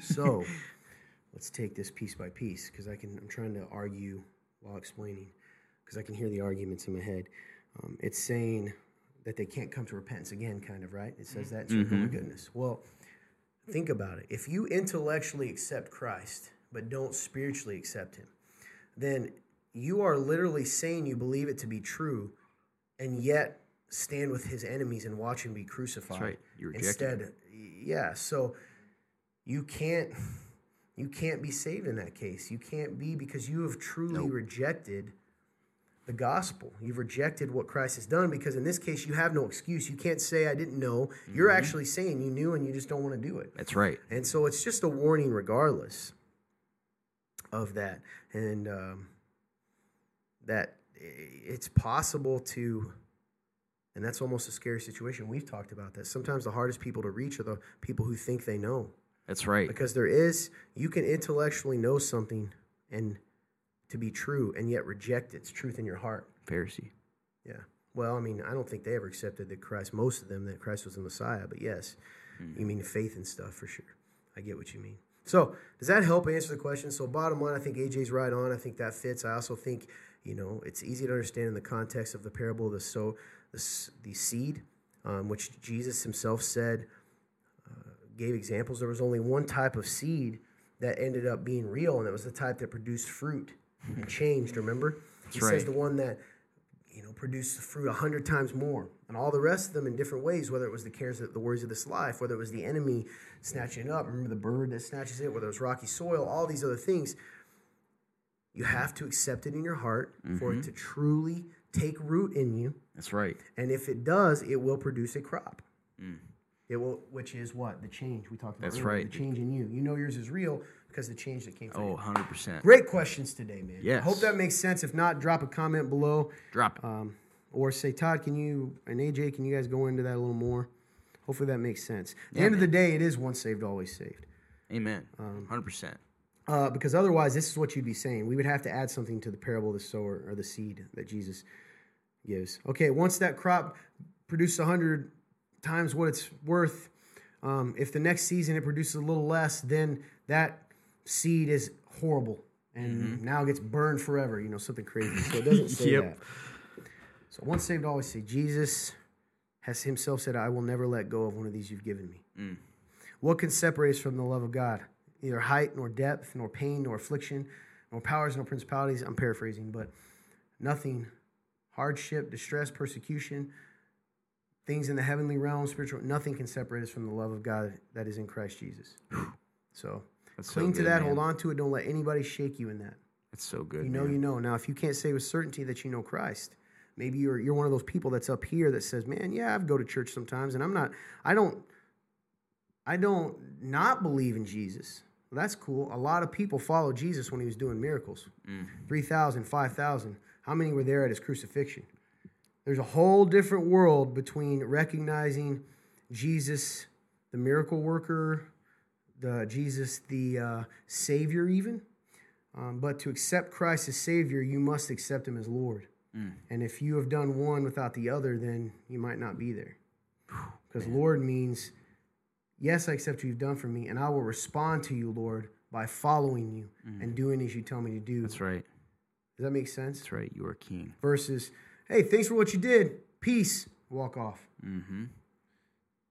So let's take this piece by piece because I can. I'm trying to argue while explaining because I can hear the arguments in my head. Um, it's saying that they can't come to repentance again, kind of right. It says that. So oh my goodness. Well, think about it. If you intellectually accept Christ but don't spiritually accept Him, then you are literally saying you believe it to be true, and yet stand with His enemies and watch Him be crucified. right. You reject Instead, yeah. So you can't you can't be saved in that case. You can't be because you have truly Nope. rejected the gospel. You've rejected what Christ has done because in this case you have no excuse. You can't say I didn't know. You're Mm-hmm. actually saying you knew and you just don't want to do it. That's right. And so it's just a warning regardless of that. And um, that it's possible to and that's almost a scary situation. We've talked about that. Sometimes the hardest people to reach are the people who think they know That's right. because there is you can intellectually know something and to be true and yet reject its truth in your heart. Pharisee. yeah. Well i mean i don't think they ever accepted that christ most of them that christ was the messiah but yes you mean faith and stuff for sure. I get what you mean. So does that help answer the question? So bottom line i think aj's right on. I think that fits. I also think you know it's easy to understand in the context of the parable of the so the, the seed um, which jesus himself said gave examples. There was only one type of seed that ended up being real, and it was the type that produced fruit and changed. Remember, he says the one that you know produced the fruit a hundred times more, and all the rest of them in different ways. Whether it was the cares, of the worries of this life, whether it was the enemy snatching it up. Remember the bird that snatches it. Whether it was rocky soil, all these other things. You have to accept it in your heart for Mm-hmm. it to truly take root in you. That's right. And if it does, it will produce a crop. It will, which is what the change we talked about. Mm. That's earlier, right. The change in you. You know yours is real because the change that came from Oh, 100%. Great questions today, man. Yes. Hope that makes sense. If not, drop a comment below, Drop it. um, or say, Todd, can you and AJ, can you guys go into that a little more? Hopefully that makes sense. At the Yeah, end of the day, it is once saved, always saved. Amen. um, 100%. Uh, because otherwise, this is what you'd be saying. We would have to add something to the parable of the sower or the seed that Jesus gives. Okay, once that crop produces a hundred times what it's worth, um, if the next season it produces a little less, then that seed is horrible and mm-hmm. now gets burned forever. You know, something crazy. So it doesn't say Yep. that. So once saved, always saved. Jesus has himself said, "I will never let go of one of these you've given me." Mm. What can separate us from the love of God? Neither height, nor depth, nor pain, nor affliction, nor powers, nor principalities. I'm paraphrasing, but nothing. Hardship, distress, persecution, things in the heavenly realm, spiritual, nothing can separate us from the love of God that is in Christ Jesus. So That's so cling to that, man. hold on to it. Don't let anybody shake you in that. That's so good. You know, man. you know. Now, if you can't say with certainty that you know Christ, maybe you're you're one of those people that's up here that says, "Man, yeah, I go to church sometimes, and I'm not. I don't. I don't not believe in Jesus. Well, that's cool. A lot of people followed Jesus when he was doing miracles. Mm. 3,000, 5,000. How many were there at his crucifixion? There's a whole different world between recognizing Jesus, the miracle worker, the Jesus, the uh, Savior, even. Um, but to accept Christ as Savior, you must accept Him as Lord. And if you have done one without the other, then you might not be there. Because Lord means, yes, I accept what you've done for me, and I will respond to you, Lord, by following you and doing as you tell me to do. That's right. Does that make sense? That's right. You are king. Versus, hey, thanks for what you did. Peace. Walk off. Mm-hmm.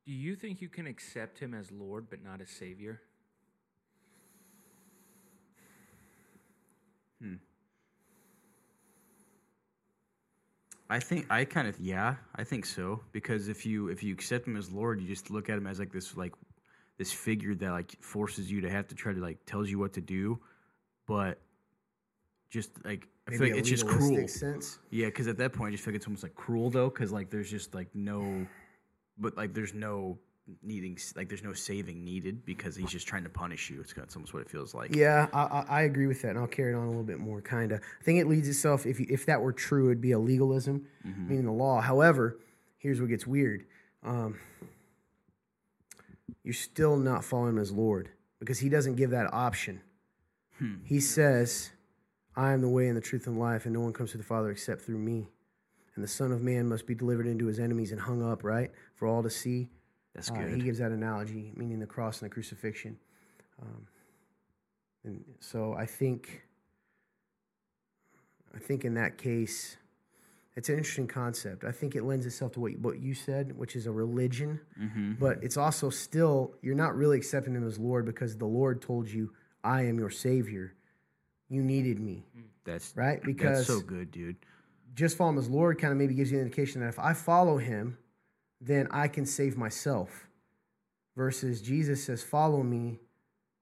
Do you think you can accept him as Lord but not as Savior? Hmm. I think I kind of yeah, I think so because if you if you accept him as Lord, you just look at him as like this like this figure that like forces you to have to try to like tells you what to do, but just like I feel like a it's just legalistic cruel. sense. Yeah, because at that point, I just feel like it's almost like cruel though, because like there's just like no, but like there's no needing like there's no saving needed because he's just trying to punish you. It's, it's almost what it feels like. Yeah, I, I, I agree with that, and I'll carry it on a little bit more. Kind of, I think it leads itself. If you, if that were true, it'd be a legalism, meaning the law. However, here's what gets weird: um, you're still not following him as Lord because he doesn't give that option. He says, "I am the way and the truth and life, and no one comes to the Father except through me." And the Son of Man must be delivered into his enemies and hung up, right, for all to see. That's Uh, he gives that analogy, meaning the cross and the crucifixion. Um, and so I think, I think in that case, it's an interesting concept. I think it lends itself to what you, what you said, which is a religion, mm-hmm. but it's also still you're not really accepting him as Lord because the Lord told you, "I am your Savior." You needed me, That's right? Because that's so good, dude. Just follow him as Lord kind of maybe gives you an indication that if I follow him, then I can save myself. Versus Jesus says, Follow me,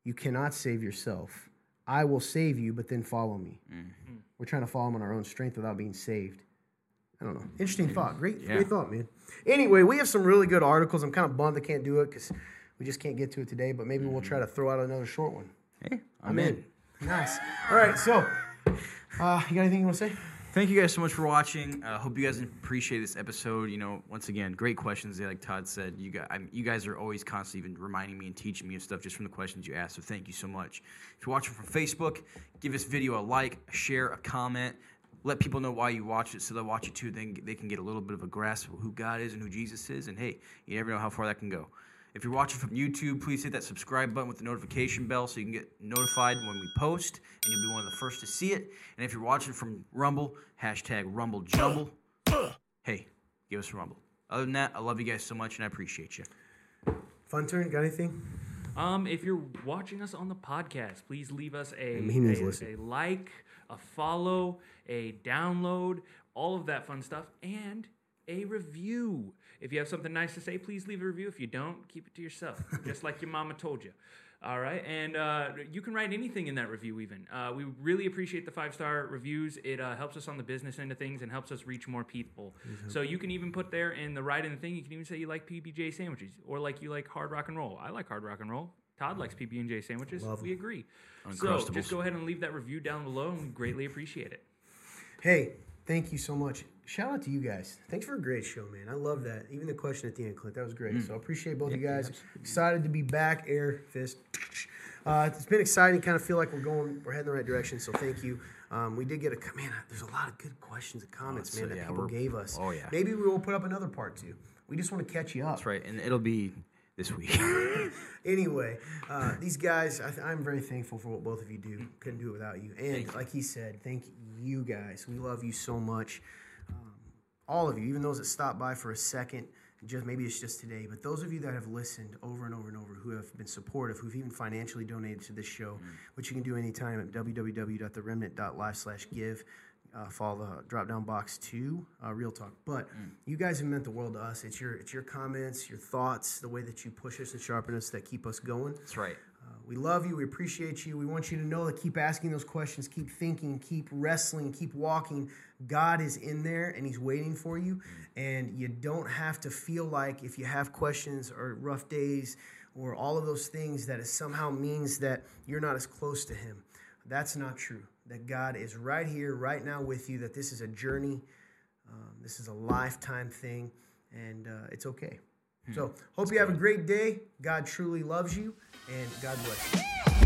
you cannot save yourself. I will save you, but then follow me. Mm-hmm. We're trying to follow him on our own strength without being saved. I don't know. Interesting mm-hmm. thought. Great, Yeah. great thought, man. Anyway, we have some really good articles. I'm kind of bummed I can't do it because we just can't get to it today, but maybe we'll try mm-hmm. to throw out another short one. Hey, I'm, I'm in. in. Nice. All right, so uh, you got anything you want to say? Thank you guys so much for watching. I uh, hope you guys appreciate this episode. You know, once again, great questions. Like Todd said, you guys, I'm, you guys are always constantly even reminding me and teaching me and stuff just from the questions you ask. So thank you so much. If you're watching from Facebook, give this video a like, a share, a comment. Let people know why you watch it, so they'll watch it too. Then they can get a little bit of a grasp of who God is and who Jesus is. And hey, you never know how far that can go. If you're watching from YouTube, please hit that subscribe button with the notification bell so you can get notified when we post, and you'll be one of the first to see it. And if you're watching from Rumble, hashtag Rumble Jumble. Hey, give us a Rumble. Other than that, I love you guys so much, and I appreciate you. Fun turn, got anything? Um, if you're watching us on the podcast, please leave us a, he means a, a like, a follow, a download, all of that fun stuff, and a review. If you have something nice to say, please leave a review. If you don't, keep it to yourself, just like your mama told you. All right, and uh, you can write anything in that review. Even uh, we really appreciate the five star reviews. It uh, helps us on the business end of things and helps us reach more people. So you can even put there in the right in the thing. You can even say you like PBJ sandwiches or like you like hard rock and roll. I like hard rock and roll. Todd likes PB and J sandwiches. Love 'em. we agree. So just go ahead and leave that review down below, and we greatly appreciate it. Hey, thank you so much. Shout out to you guys. Thanks for a great show, man. I love that. Even the question at the end, Clint, that was great. So I appreciate both of you guys. Excited to be back. Air fist. Uh, it's been exciting. Kind of feel like we're going, we're heading the right direction. So thank you. Um, we did get a man. There's a lot of good questions and comments, so- man, that yeah, people gave us. oh, yeah. Maybe we will put up another part too. We just want to catch you up. That's right, and it'll be this week. Anyway, uh, these guys, I th- I'm very thankful for what both of you do. Couldn't do it without you. And like he said, thank you guys. We love you so much. Um, all of you, even those that stopped by for a second, just maybe it's just today, but those of you that have listened over and over and over, who have been supportive, who've even financially donated to this show, which you can do anytime at www.theremnant.live slash give. Uh, follow the drop down box to uh, Real Talk. But you guys have meant the world to us. It's your it's your comments, your thoughts, the way that you push us and sharpen us that keep us going. That's right. Uh, we love you. We appreciate you. We want you to know that keep asking those questions, keep thinking, keep wrestling, keep walking. God is in there and He's waiting for you. And you don't have to feel like if you have questions or rough days or all of those things that it somehow means that you're not as close to Him. That's not true. That God is right here, right now with you, that this is a journey, um, this is a lifetime thing, and uh, it's okay. So, hope you have a great day. God truly loves you, and God bless you.